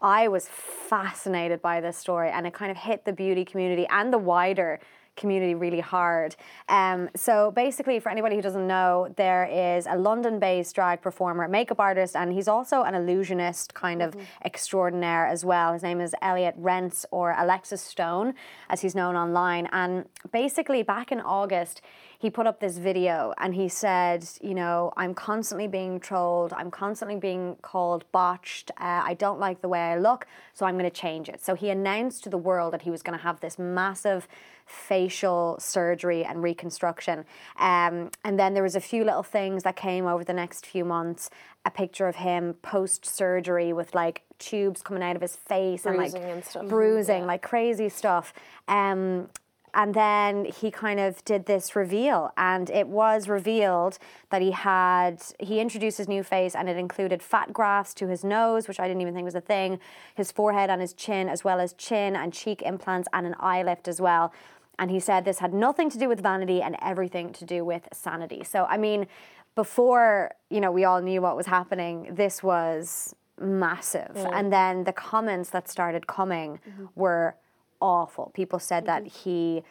I was fascinated by this story, and it kind of hit the beauty community and the wider community really hard. Um, so basically, for anybody who doesn't know, there is a London-based drag performer, makeup artist, and he's also an illusionist, kind of extraordinaire as well. His name is Elliot Rentz or Alexis Stone, as he's known online. And basically, back in August, he put up this video and he said, you know, I'm constantly being trolled, I'm constantly being called botched, uh, I don't like the way I look, so I'm going to change it. So he announced to the world that he was going to have this massive facial surgery and reconstruction. Um, and then there was a few little things that came over the next few months. A picture of him post surgery with like tubes coming out of his face and like and bruising, like crazy stuff. Um, and then he kind of did this reveal, and it was revealed that he had he introduced his new face, and it included fat grafts to his nose, which I didn't even think was a thing, his forehead and his chin, as well as chin and cheek implants and an eye lift as well. And he said this had nothing to do with vanity and everything to do with sanity. So I mean, before you know we all knew what was happening, this was massive. And then the comments that started coming mm-hmm. were awful. People said that mm-hmm. he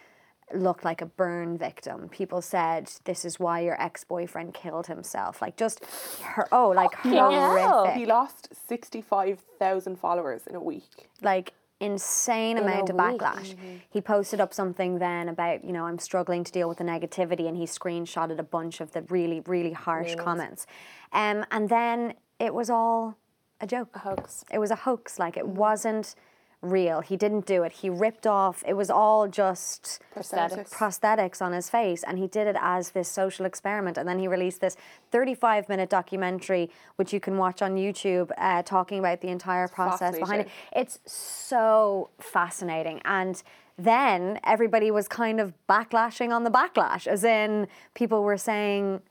looked like a burn victim. People said this is why your ex-boyfriend killed himself. Like just her oh like hell. horrific. He lost 65,000 followers in a week. like insane In amount of week. backlash. Mm-hmm. He posted up something then about, you know, I'm struggling to deal with the negativity and he screenshotted a bunch of the really, really harsh comments. Um, and then it was all a joke. A hoax. It was a hoax. Like it mm-hmm. wasn't real. He didn't do it. He ripped off. It was all just Prosthetics. prosthetics on his face and he did it as this social experiment and then he released this 35 minute documentary which you can watch on youtube uh, talking about the entire process behind it it's so fascinating and then everybody was kind of backlashing on the backlash as in people were saying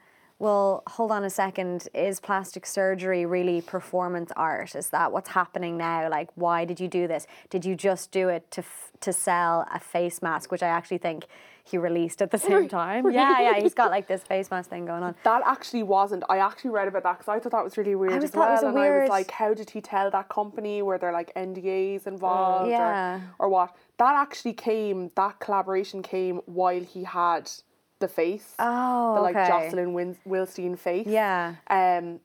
well, hold on a second. Is plastic surgery really performance art? Is that what's happening now? Like, why did you do this? Did you just do it to f- to sell a face mask, which I actually think he released at the same time? Yeah, yeah. He's got like this face mask thing going on. That actually wasn't. I actually read about that because I thought that was really weird always as thought it was well. and I was like, how did he tell that company? Were there like NDAs involved? Yeah. Or, or what? That actually came, that collaboration came while he had the face. Oh, The like okay. Jocelyn Win- Wilstein face. Yeah. Um,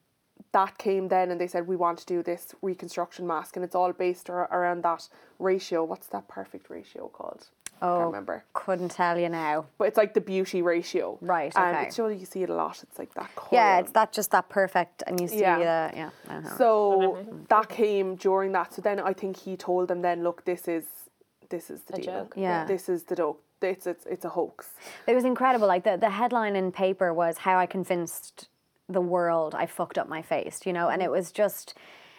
that came then and they said, we want to do this reconstruction mask. And it's all based ar- around that ratio. What's that perfect ratio called? Oh, can't remember. Couldn't tell you now. But it's like the beauty ratio. Right, And it's surely you see it a lot. It's like that colour. Yeah, it's that just that perfect, and you see Yeah. the yeah. I don't. So that came during that. So then I think he told them then, look, this is this is the A deal. joke. Yeah. This is the joke. It's it's it's a hoax. It was incredible. Like the, the headline in paper was how I convinced the world I fucked up my face, you know, and it mm-hmm. was just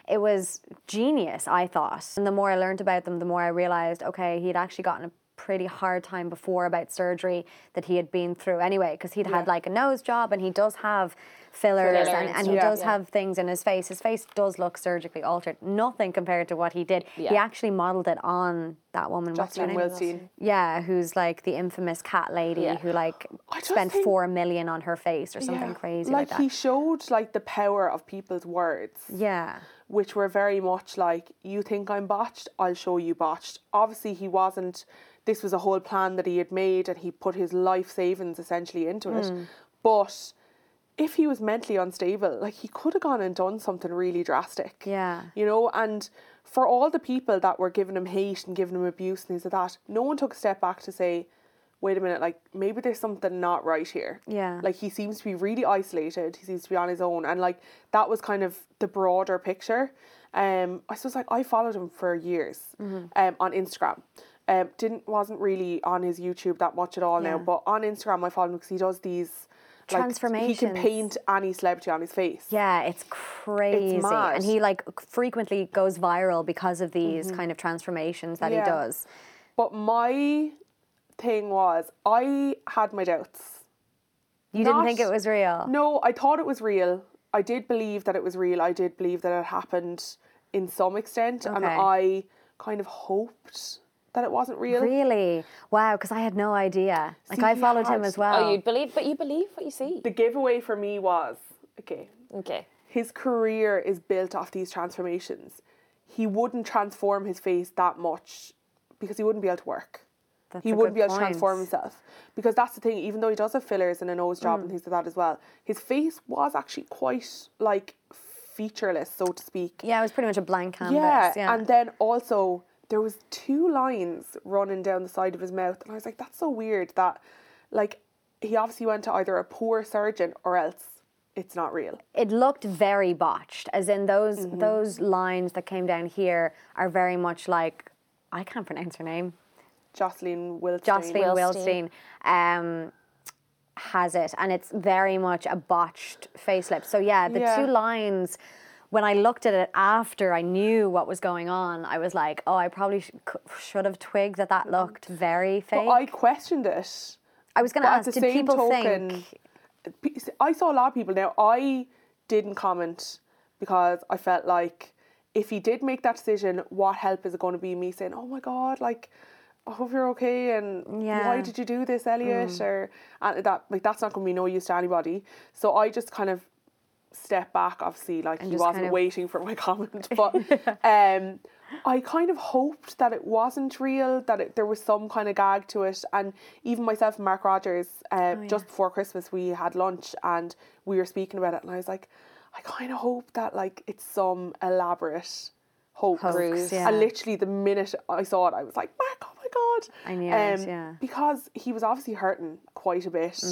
it was genius, I thought. And the more I learned about them, the more I realized, okay, he'd actually gotten a pretty hard time before about surgery that he had been through anyway, because he'd had like a nose job and he does have fillers, Fillers and, and and he stuff, does yeah. have things in his face. His face does look surgically altered. Nothing compared to what he did. He actually modeled it on that woman. What's her Jocelyn name? Wilstein. Yeah, who's like the infamous cat lady Yeah. who like spent think- four million on her face or something Yeah. crazy like like, he showed like the power of people's words, yeah. which were very much like, you think I'm botched, I'll show you botched. Obviously, he wasn't. This was a whole plan that he had made, and he put his life savings essentially into it. Hmm. But if he was mentally unstable, like he could have gone and done something really drastic. Yeah. You know, and for all the people that were giving him hate and giving him abuse and things like that, no one took a step back to say, wait a minute, like maybe there's something not right here. Yeah. Like he seems to be really isolated. He seems to be on his own. And like that was kind of the broader picture. Um, I suppose like I followed him for years Mm-hmm. um, on Instagram. Um, didn't wasn't really on his YouTube that much at all now, but on Instagram I followed him because he does these like, He can paint any celebrity on his face. Yeah, it's crazy. mad. And he like frequently goes viral because of these kind of transformations that Mm-hmm. Yeah. he does. But my thing was I had my doubts. You didn't think it was real? No, I thought it was real. I did believe that it was real. I did believe that it happened in some extent, and I kind of hoped that it wasn't real. Really? Wow, because I had no idea. Like See, I he followed him as well. Oh, you believe, but you believe what you see. The giveaway for me was okay. Okay. His career is built off these transformations. He wouldn't transform his face that much because he wouldn't be able to work. That's he a wouldn't good be able to transform himself because that's the thing. Even though he does have fillers and a nose job Mm. and things like that as well, his face was actually quite like featureless, so to speak. Yeah, it was pretty much a blank canvas. Yeah, Yeah, and then also there was two lines running down the side of his mouth, and I was like, "That's so weird." That, like, he obviously went to either a poor surgeon or else it's not real. it looked very botched. As in those Mm-hmm. those lines that came down here are very much like I can't pronounce her name. Jocelyn Wilstein. Jocelyn Wilstein. Wilstein um, has it, and it's very much a botched facelift. So yeah, the Yeah. two lines. When I looked at it after I knew what was going on, I was like, "Oh, I probably sh- should have twigged that that looked very fake." But I questioned it. I was going to ask, the did same people token, think? I saw a lot of people now. I didn't comment because I felt like if he did make that decision, what help is it going to be me saying, "Oh my god, like I hope you're okay," and Yeah. Mm. why did you do this, Elliot? Or and that like that's not going to be no use to anybody. So I just kind of stepped back. Obviously, like he just wasn't kind of- waiting for my comment, but um. I kind of hoped that it wasn't real, that it, there was some kind of gag to it. And even myself and Mark Rogers, uh, Oh, just before Christmas, we had lunch and we were speaking about it. And I was like, I kind of hope that like it's some elaborate hoax. Hoax, yeah. And literally the minute I saw it, I was like, Mark, oh my god! I knew it, yeah. Because he was obviously hurting quite a bit.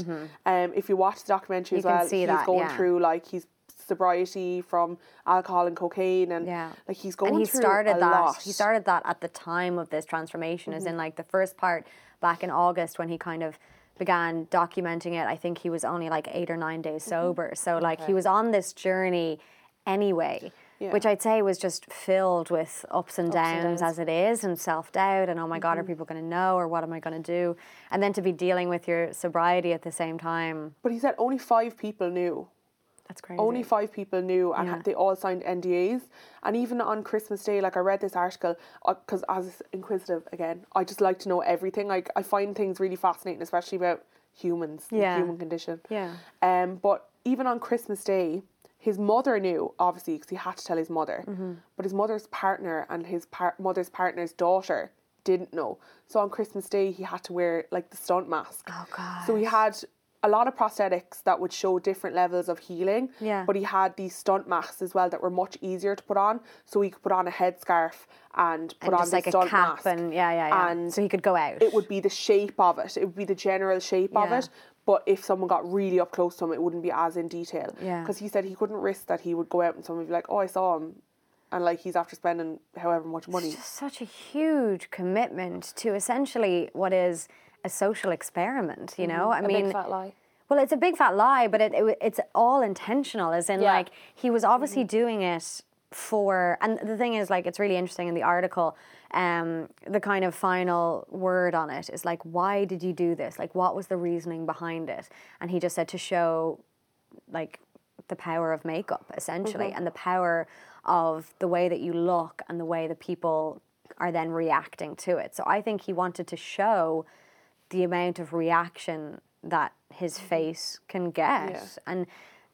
Um, if you watch the documentary Mm-hmm. You as well, he's that, going yeah. through like his sobriety from alcohol and cocaine, and Yeah. like he's going and he through started a that lot. he started that at the time of this transformation as Mm-hmm. in like the first part back in august when he kind of began documenting it i think he was only like eight or nine days Mm-hmm. sober so like he was on this journey anyway Yeah. which i'd say was just filled with ups and downs, downs. as it is and self-doubt and oh my Mm-hmm. god are people going to know or what am i going to do and then to be dealing with your sobriety at the same time But he said only five people knew. That's crazy Only five people knew, and Yeah. they all signed NDAs. And even on Christmas Day, like I read this article, because as inquisitive again, I just like to know everything. Like I find things really fascinating, especially about humans, the Yeah. human condition. Yeah. Um, but even on Christmas Day, his mother knew, obviously, because he had to tell his mother. Mm-hmm. But his mother's partner and his par- mother's partner's daughter didn't know. So on Christmas Day, he had to wear like the stunt mask. Oh, God. So he had a lot of prosthetics that would show different levels of healing. Yeah. But he had these stunt masks as well that were much easier to put on. So he could put on a headscarf and put and on the like a stunt cap mask. and yeah yeah yeah And so he could go out it would be the shape of it. It would be the general shape of Yeah. it. But if someone got really up close to him, it wouldn't be as in detail. Yeah. Because he said he couldn't risk that he would go out and someone would be like, "Oh, I saw him," and like he's after spending however much money. It's just such a huge commitment to essentially what is a social experiment, you know? Mm-hmm. I A mean, big fat lie. well, it's a big fat lie, but it, it it's all intentional, as in, Yeah. like, he was obviously mm-hmm. doing it for, and the thing is, like, it's really interesting in the article. Um, the kind of final word on it is like, why did you do this? Like, what was the reasoning behind it? And he just said to show like the power of makeup essentially mm-hmm. and the power of the way that you look and the way that people are then reacting to it. So I think he wanted to show the amount of reaction that his mm-hmm. face can get Yeah. and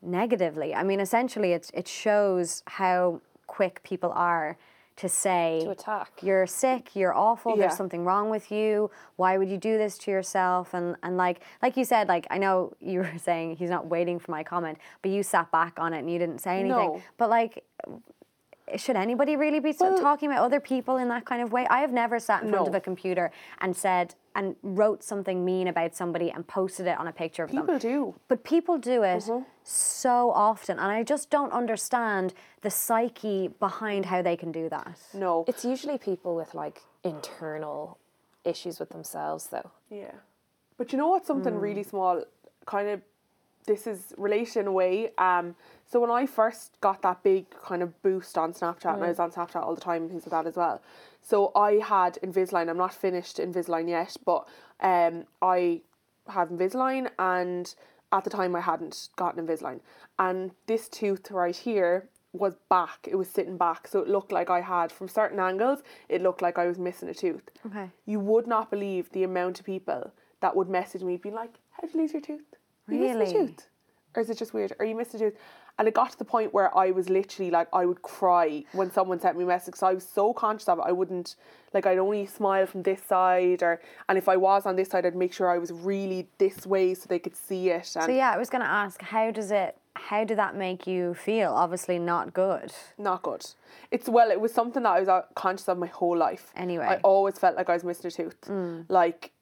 negatively. I mean essentially it's it shows how quick people are to say To attack. you're sick, you're awful, Yeah. there's something wrong with you. Why would you do this to yourself? And and like like you said, like I know you were saying he's not waiting for my comment, but you sat back on it and you didn't say anything. No. But like should anybody really be so- talking about other people in that kind of way? I have never sat in front of a computer and said and wrote something mean about somebody and posted it on a picture of them. People do. But people do it mm-hmm. so often, and I just don't understand the psyche behind how they can do that. No. It's usually people with like internal issues with themselves, though. Yeah. But you know what something hmm. really small, kind of this is related in a way. Um so when I first got that big kind of boost on Snapchat and I hmm. was on Snapchat all the time and things like that as well. So I had Invisalign. I'm not finished Invisalign yet, but um I have Invisalign and at the time I hadn't gotten Invisalign. And this tooth right here was back. It was sitting back. So it looked like I had from certain angles, it looked like I was missing a tooth Okay. you would not believe the amount of people that would message me being like, How'd you lose your tooth? You Really? a tooth? Or is it just weird? Are you missing a tooth? And it got to the point where I was literally like, I would cry when someone sent me a message. So I was so conscious of it. I wouldn't, like, I'd only smile from this side, or, and if I was on this side, I'd make sure I was really this way so they could see it. And So yeah, I was going to ask, how does it? How did that make you feel? Obviously, not good. not good. It's well, it was something that I was uh, conscious of my whole life. Anyway. I always felt like I was missing a tooth. Like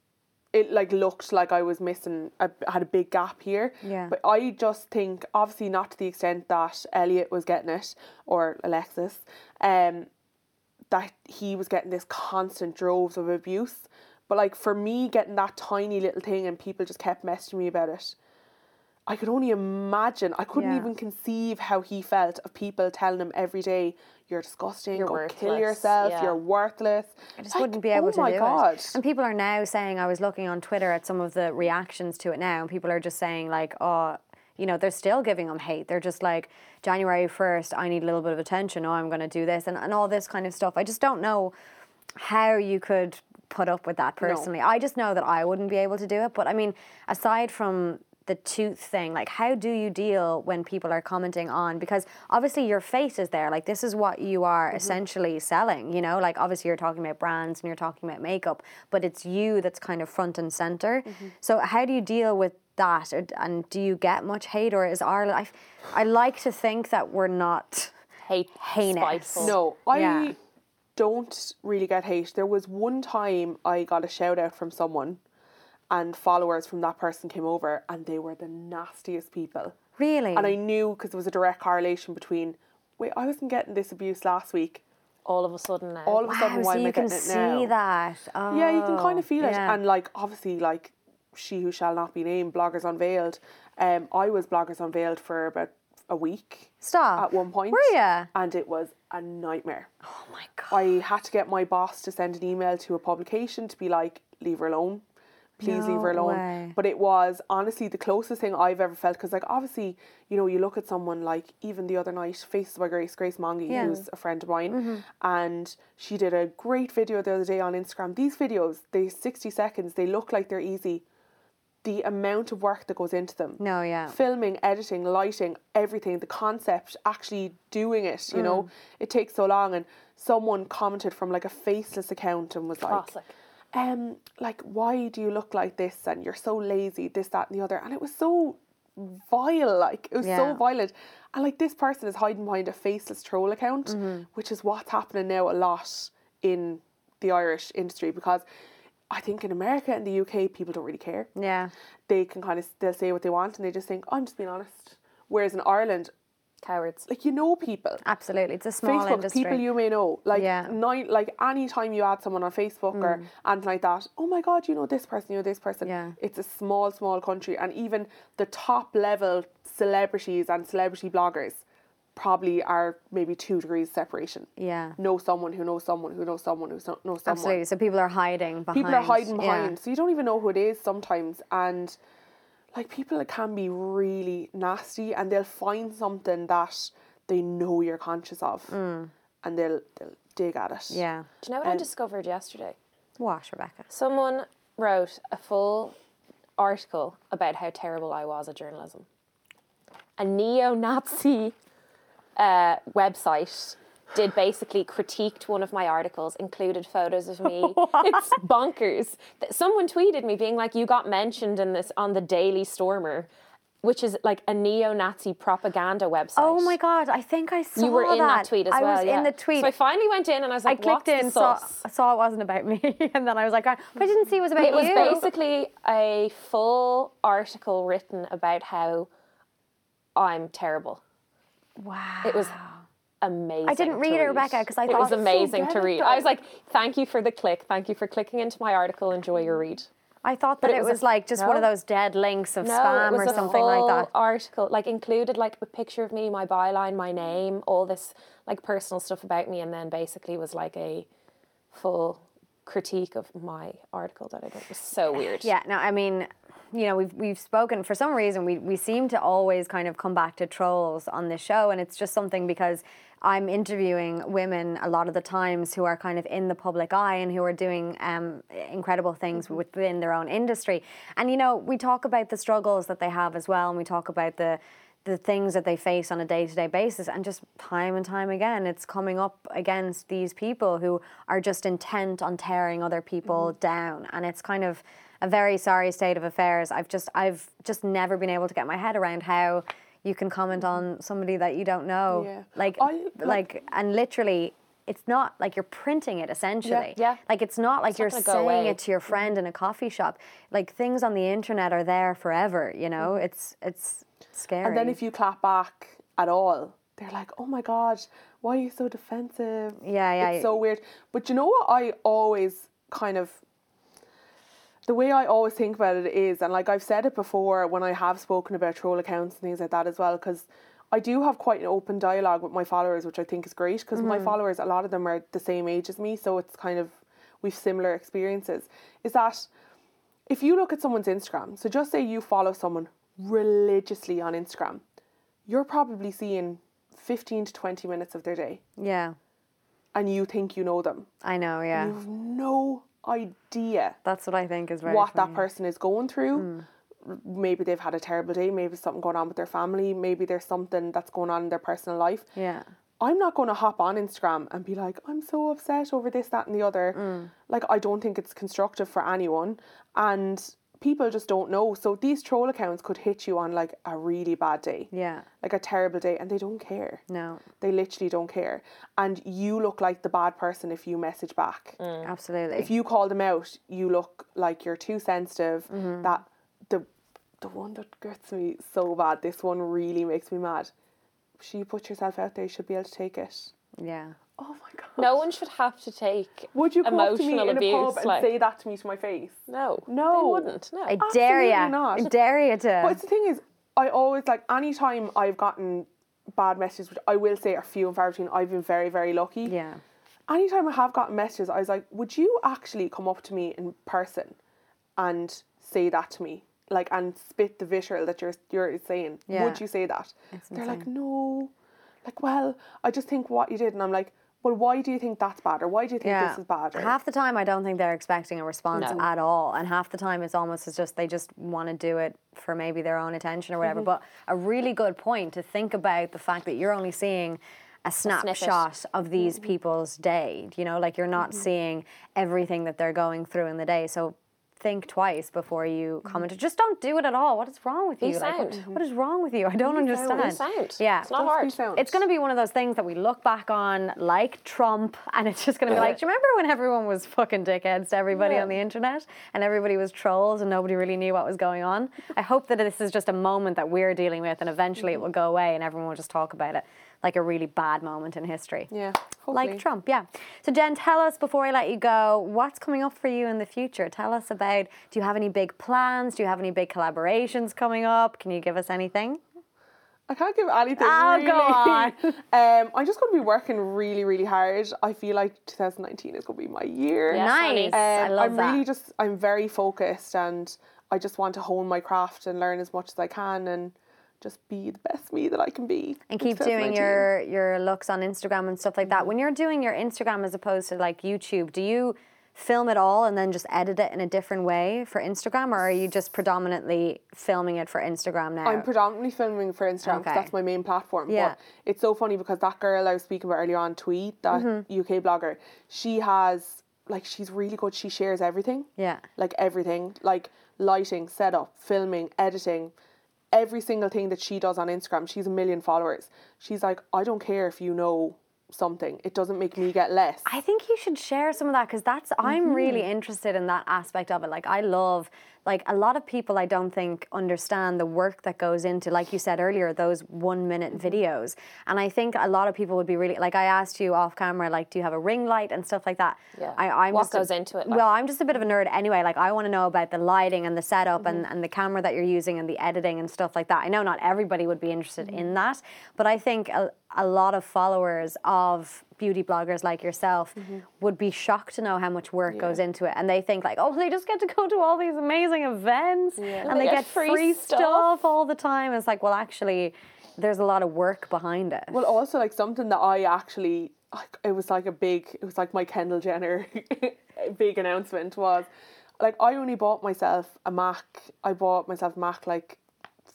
it like looked like I was missing. I had a big gap here. Yeah. But I just think, obviously, not to the extent that Elliot was getting it or Alexis, um, that he was getting this constant droves of abuse. But like for me, getting that tiny little thing and people just kept messaging me about it. I could only imagine. I couldn't Yeah. even conceive how he felt of people telling him every day, "You're disgusting. You're go kill yourself. Yeah. You're worthless." I just wouldn't be able oh to my do God. it. And people are now saying, I was looking on Twitter at some of the reactions to it now, and people are just saying, like, oh, you know, they're still giving him hate. They're just like, January 1st, I need a little bit of attention. Oh, I'm going to do this, and, and all this kind of stuff. I just don't know how you could put up with that personally. I just know that I wouldn't be able to do it. But I mean, aside from the tooth thing, like how do you deal when people are commenting on because obviously your face is there, like this is what you are mm-hmm. essentially selling, you know, like obviously you're talking about brands and you're talking about makeup, but it's you that's kind of front and center. Mm-hmm. So how do you deal with that Or- and do you get much hate or is our life I like to think that we're not Hate, Heinous. spiteful. No, I Yeah. don't really get hate. There was one time I got a shout out from someone, and followers from that person came over, and they were the nastiest people. really And I knew because there was a direct correlation between, wait, I wasn't getting this abuse last week. All of a sudden now. All of a wow, sudden, why so am you I getting it now? You can see that. Oh, Yeah, you can kind of feel it. And like obviously like She Who Shall Not Be Named, Bloggers Unveiled. Um I was Bloggers Unveiled for about a week Stop. at one point. Were ya? And it was a nightmare. Oh my god. I had to get my boss to send an email to a publication to be like, leave her alone. Please leave her alone. way. But it was honestly the closest thing I've ever felt because, like, obviously, you know, you look at someone like even the other night, Faces by Grace, Grace Mongey, Yeah. Mm-hmm. who's a friend of mine, and she did a great video the other day on Instagram. These videos, they 60 seconds, they look like they're easy. The amount of work that goes into them No, yeah. filming, editing, lighting, everything, the concept, actually doing it, you know, it takes so long. And someone commented from like a faceless account and was like, Classic. Um, like, why do you look like this? And you're so lazy, this, that, and the other. And it was so vile, like, it was Yeah. so violent. And like, this person is hiding behind a faceless troll account, Mm-hmm. which is what's happening now a lot in the Irish industry because. I think in America and the UK, people don't really care Yeah. they can kind of they'll say what they want and they just think I'm just being honest. Whereas in Ireland, Cowards. like you know people. Absolutely. It's a small Facebook, industry. people you may know. Like Yeah. Mm. nine, like any time you add someone on Facebook or anything like that, oh my god, you know this person, you know this person. Yeah. It's a small, small country and even the top level celebrities and celebrity bloggers probably are maybe two degrees separation. yeah. Know someone who knows someone who knows someone who knows someone Absolutely. So people are hiding behind. people are hiding yeah. behind so you don't even know who it is sometimes and like people can be really nasty and they'll find something that they know you're conscious of and they'll, they'll dig at it Mm. Yeah. Do you know what I Um, discovered yesterday? What, Rebecca? Someone wrote a full article about how terrible I was at journalism. A neo Nazi uh, website did basically critiqued one of my articles, included photos of me. it's bonkers. Someone tweeted me being like, "You got mentioned in this on the Daily Stormer." Which is like a neo-Nazi propaganda website. Oh my god, I think I saw that. You were in that tweet as I well. was yeah. in the tweet. So I finally went in and I was like, I clicked in, saw, saw it wasn't about me, and then I was like, but I didn't see it was about you. It was basically a full article written about how I'm terrible. wow. It was amazing. I didn't read it, Rebecca, 'cause I it thought was it was so amazing to read. I was like, "Thank you for the click. Thank you for clicking into my article. Enjoy your read." I thought that it it was, a- like just one of those dead links of No, spam or something like that. article, like included like a picture of me, my byline, my name, all this like personal stuff about me, and then basically was like a full critique of my article that I did. It was so weird. Yeah, no, I mean, you know, we've we've spoken for some reason we we seem to always kind of come back to trolls on this show, and it's just something because I'm interviewing women a lot of the times who are kind of in the public eye and who are doing um, incredible things within their own industry, and you know, we talk about the struggles that they have as well, and we talk about the the things that they face on a day to day basis. And just time and time again, it's coming up against these people who are just intent on tearing other people down. And it's kind of a very sorry state of affairs. I've just I've just never been able to get my head around how you can comment mm-hmm. on somebody that you don't know. Yeah. Like I- like, like- and literally it's not like you're printing it essentially. yeah. yeah. Like it's not like not you're gonna saying away. it to your mm-hmm. friend in a coffee shop. Like things on the internet are there forever, you know? Mm-hmm. It's it's scary. And then if you clap back at all, they're like, "Oh my god, why are you so defensive?" Yeah, yeah. It's so weird. But you know what? I always kind of the way I always think about it is, and like I've said it before when I have spoken about troll accounts and things like that as well, because I do have quite an open dialogue with my followers, which I think is great. Because my mm. followers, a lot of them are the same age as me, so it's kind of we've similar experiences. Is that if you look at someone's Instagram, so just say you follow someone religiously on Instagram, you're probably seeing 15 to 20 minutes of their day Yeah. and you think you know them. I know, yeah. You have no idea That's what I think is what funny. that person is going through. R- Maybe they've had a terrible day, maybe something going on with their family, maybe there's something that's going on in their personal life. Yeah. I'm not going to hop on Instagram and be like, I'm so upset over this, that, and the other. Mm. Like, I don't think it's constructive for anyone. And people just don't know. So these troll accounts could hit you on like a really bad day, Yeah. like a terrible day, and they don't care. No. They literally don't care. And you look like the bad person if you message back. Absolutely. If you call them out, you look like you're too sensitive. Mm-hmm. That the the one that gets me so bad, this one really makes me mad. She put yourself out there, you should be able to take it. yeah. Oh my god. No one should have to take Would you come up to me emotional in a abuse. pub and like, say that to me to my face? no, No. they wouldn't. No. I dare Absolutely you. not. I dare you to. But the thing is, I always like anytime I've gotten bad messages, which I will say are few and far between, I've been very, very lucky. yeah. anytime I have gotten messages, I was like, would you actually come up to me in person and say that to me? Like, and spit the vitriol that you're, you're saying. Yeah. Would you say that? They're like, no. Like, well, I just think what you did. And I'm like, well, why do you think that's bad? Or why do you think Yeah. this is bad? Or, Half the time, I don't think they're expecting a response No. at all, and half the time, it's almost as just they just want to do it for maybe their own attention or Mm-hmm. whatever. But a really good point to think about the fact that you're only seeing a snapshot of these Mm-hmm. people's day. You know, like you're not seeing everything that they're going through in the day. So think twice before you Mm-hmm. comment. Just don't do it at all. What is wrong with Be you? Like, what- sound. what is wrong with you? I don't Be understand. Be sound. Yeah. It's not Just be hard. It's going to be one of those things that we look back on like Trump, and it's just going to be like, do you remember when everyone was fucking dickheads to everybody Yeah. on the internet and everybody was trolls and nobody really knew what was going on? I hope that this is just a moment that we're dealing with and eventually it will go away and everyone will just talk about it like a really bad moment in history. Yeah. Like. Trump, yeah. So, Jen, tell us before I let you go, what's coming up for you in the future? Tell us about do you have any big plans? Do you have any big collaborations coming up? Can you give us anything? I can't give anything. Oh, really. go on. um, I'm just going to be working really, really hard. I feel like 2019 is going to be my year. Yes, honey. nice. I Um, love I'm that. really just I'm very focused and I just want to hone my craft and learn as much as I can and just be the best me that I can be. and keep doing your your looks on Instagram and stuff like that. When you're doing your Instagram as opposed to like YouTube, do you film it all and then just edit it in a different way for Instagram, or are you just predominantly filming it for Instagram now? I'm predominantly filming for Instagram Okay. that's my main platform. Yeah. But it's so funny because that girl I was speaking about earlier on, Tweet, that Mm-hmm. UK blogger, she has like she's really good. She shares everything. yeah. Like everything, like lighting, setup, filming, editing, every single thing that she does on Instagram. She's a million followers. She's like, I don't care if you know something. It doesn't make me get less. I think you should share some of that because that's I'm really Mm-hmm. interested in that aspect of it. Like I love like a lot of people I don't think understand the work that goes into, like you said earlier, those one minute Mm-hmm. videos. And I think a lot of people would be really like I asked you off camera, like, do you have a ring light and stuff like that? Yeah. I, I'm What just a- goes into it, like? Well, I'm just a bit of a nerd anyway. Like I want to know about the lighting and the setup and, Mm-hmm. and the camera that you're using and the editing and stuff like that. I know not everybody would be interested Mm-hmm. in that, but I think a, a lot of followers of beauty bloggers like yourself Mm-hmm. would be shocked to know how much work goes into it. And they think like, oh, they just get to go to all these amazing events and, And they, they get, get free, free stuff. stuff. all the time. It's like, well, actually, there's a lot of work behind it. Well, also like something that I actually, it was like a big, it was like my Kendall Jenner big announcement was, like I only bought myself a Mac. I bought myself a Mac like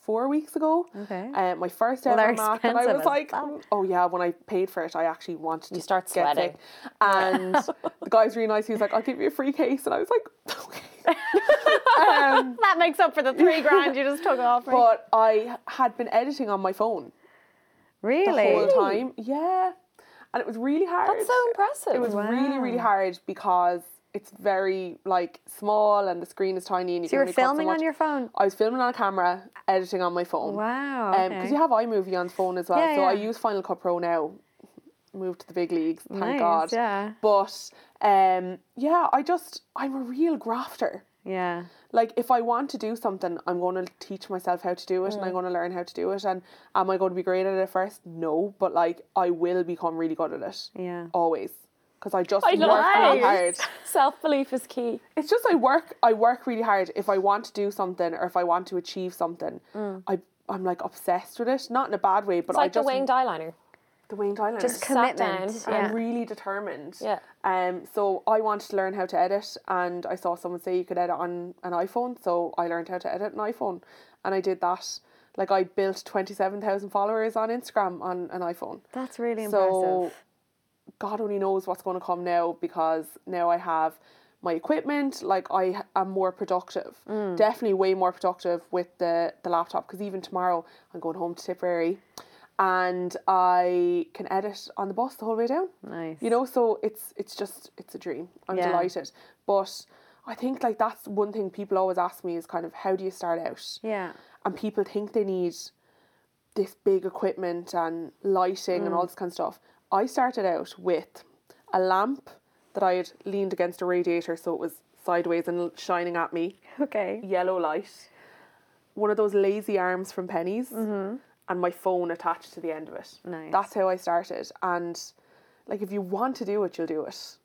four weeks ago. Okay. Um, my first Well, ever Mac, and I was like, oh yeah. When I paid for it, I actually wanted to start sweating. And the guy's really nice. He was like, I'll give you a free case, and I was like, okay. um, that makes up for the three grand you just took off. but I had been editing on my phone Really? the whole time. Yeah. And it was really hard. That's so impressive. It was really, really hard because it's very like small and the screen is tiny and you So you can were only cut so filming on your phone? I was filming on a camera, editing on my phone. Wow. Because okay. you have iMovie on phone as well. Yeah, so I use Final Cut Pro now. Moved to the big leagues, thank Nice, God. yeah. But um, yeah, I just I'm a real grafter. yeah. Like if I want to do something, I'm going to teach myself how to do it, and I'm Mm. going to learn how to do it. And am I going to be great at it first? No, but like I will become really good at it. Yeah. Always, because I just I work love really hard. Self belief is key. It's just I work. I work really hard. If I want to do something or if I want to achieve something, I I'm like obsessed with it. Not in a bad way, but It's like I just the Wayne eyeliner. the Wayne Tyler. Just Sat commitment. down Yeah. I'm really determined. Yeah. Um. So I wanted to learn how to edit, and I saw someone say you could edit on an iPhone, so I learned how to edit an iPhone, and I did that. Like I built twenty seven thousand followers on Instagram on an iPhone. That's really So impressive. God only knows what's going to come now because now I have my equipment. Like I am more productive, Mm. definitely way more productive with the the laptop. Because even tomorrow I'm going home to Tipperary, and I can edit on the bus the whole way down. Nice. You know, so it's it's just it's a dream. I'm Yeah. delighted, but I think like that's one thing people always ask me is kind of how do you start out? Yeah. and people think they need this big equipment and lighting and all this kind of stuff. I started out with a lamp that I had leaned against a radiator so it was sideways and shining at me, Okay. yellow light, one of those lazy arms from Penneys, mm-hmm. and my phone attached to the end of it. Nice. That's how I started. And like, if you want to do it, you'll do it.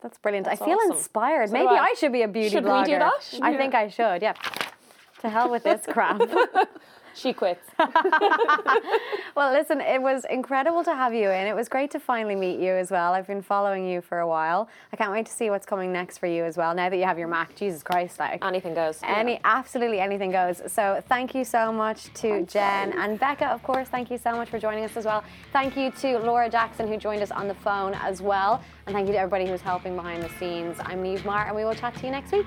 That's brilliant. That's I feel awesome. inspired. So Maybe I. I. should be a beauty Should we do that? I think I should. Yeah. To hell with this crap. She quits. well, listen, it was incredible to have you in. It was great to finally meet you as well. I've been following you for a while. I can't wait to see what's coming next for you as well. Now that you have your Mac, Jesus Christ, like. Anything goes. Any, absolutely anything goes. So thank you so much to Jen and Becca, of course. Thank you so much for joining us as well. Thank you to Laura Jackson who joined us on the phone as well, and thank you to everybody who's helping behind the scenes. I'm Niamh Maher, and we will chat to you next week.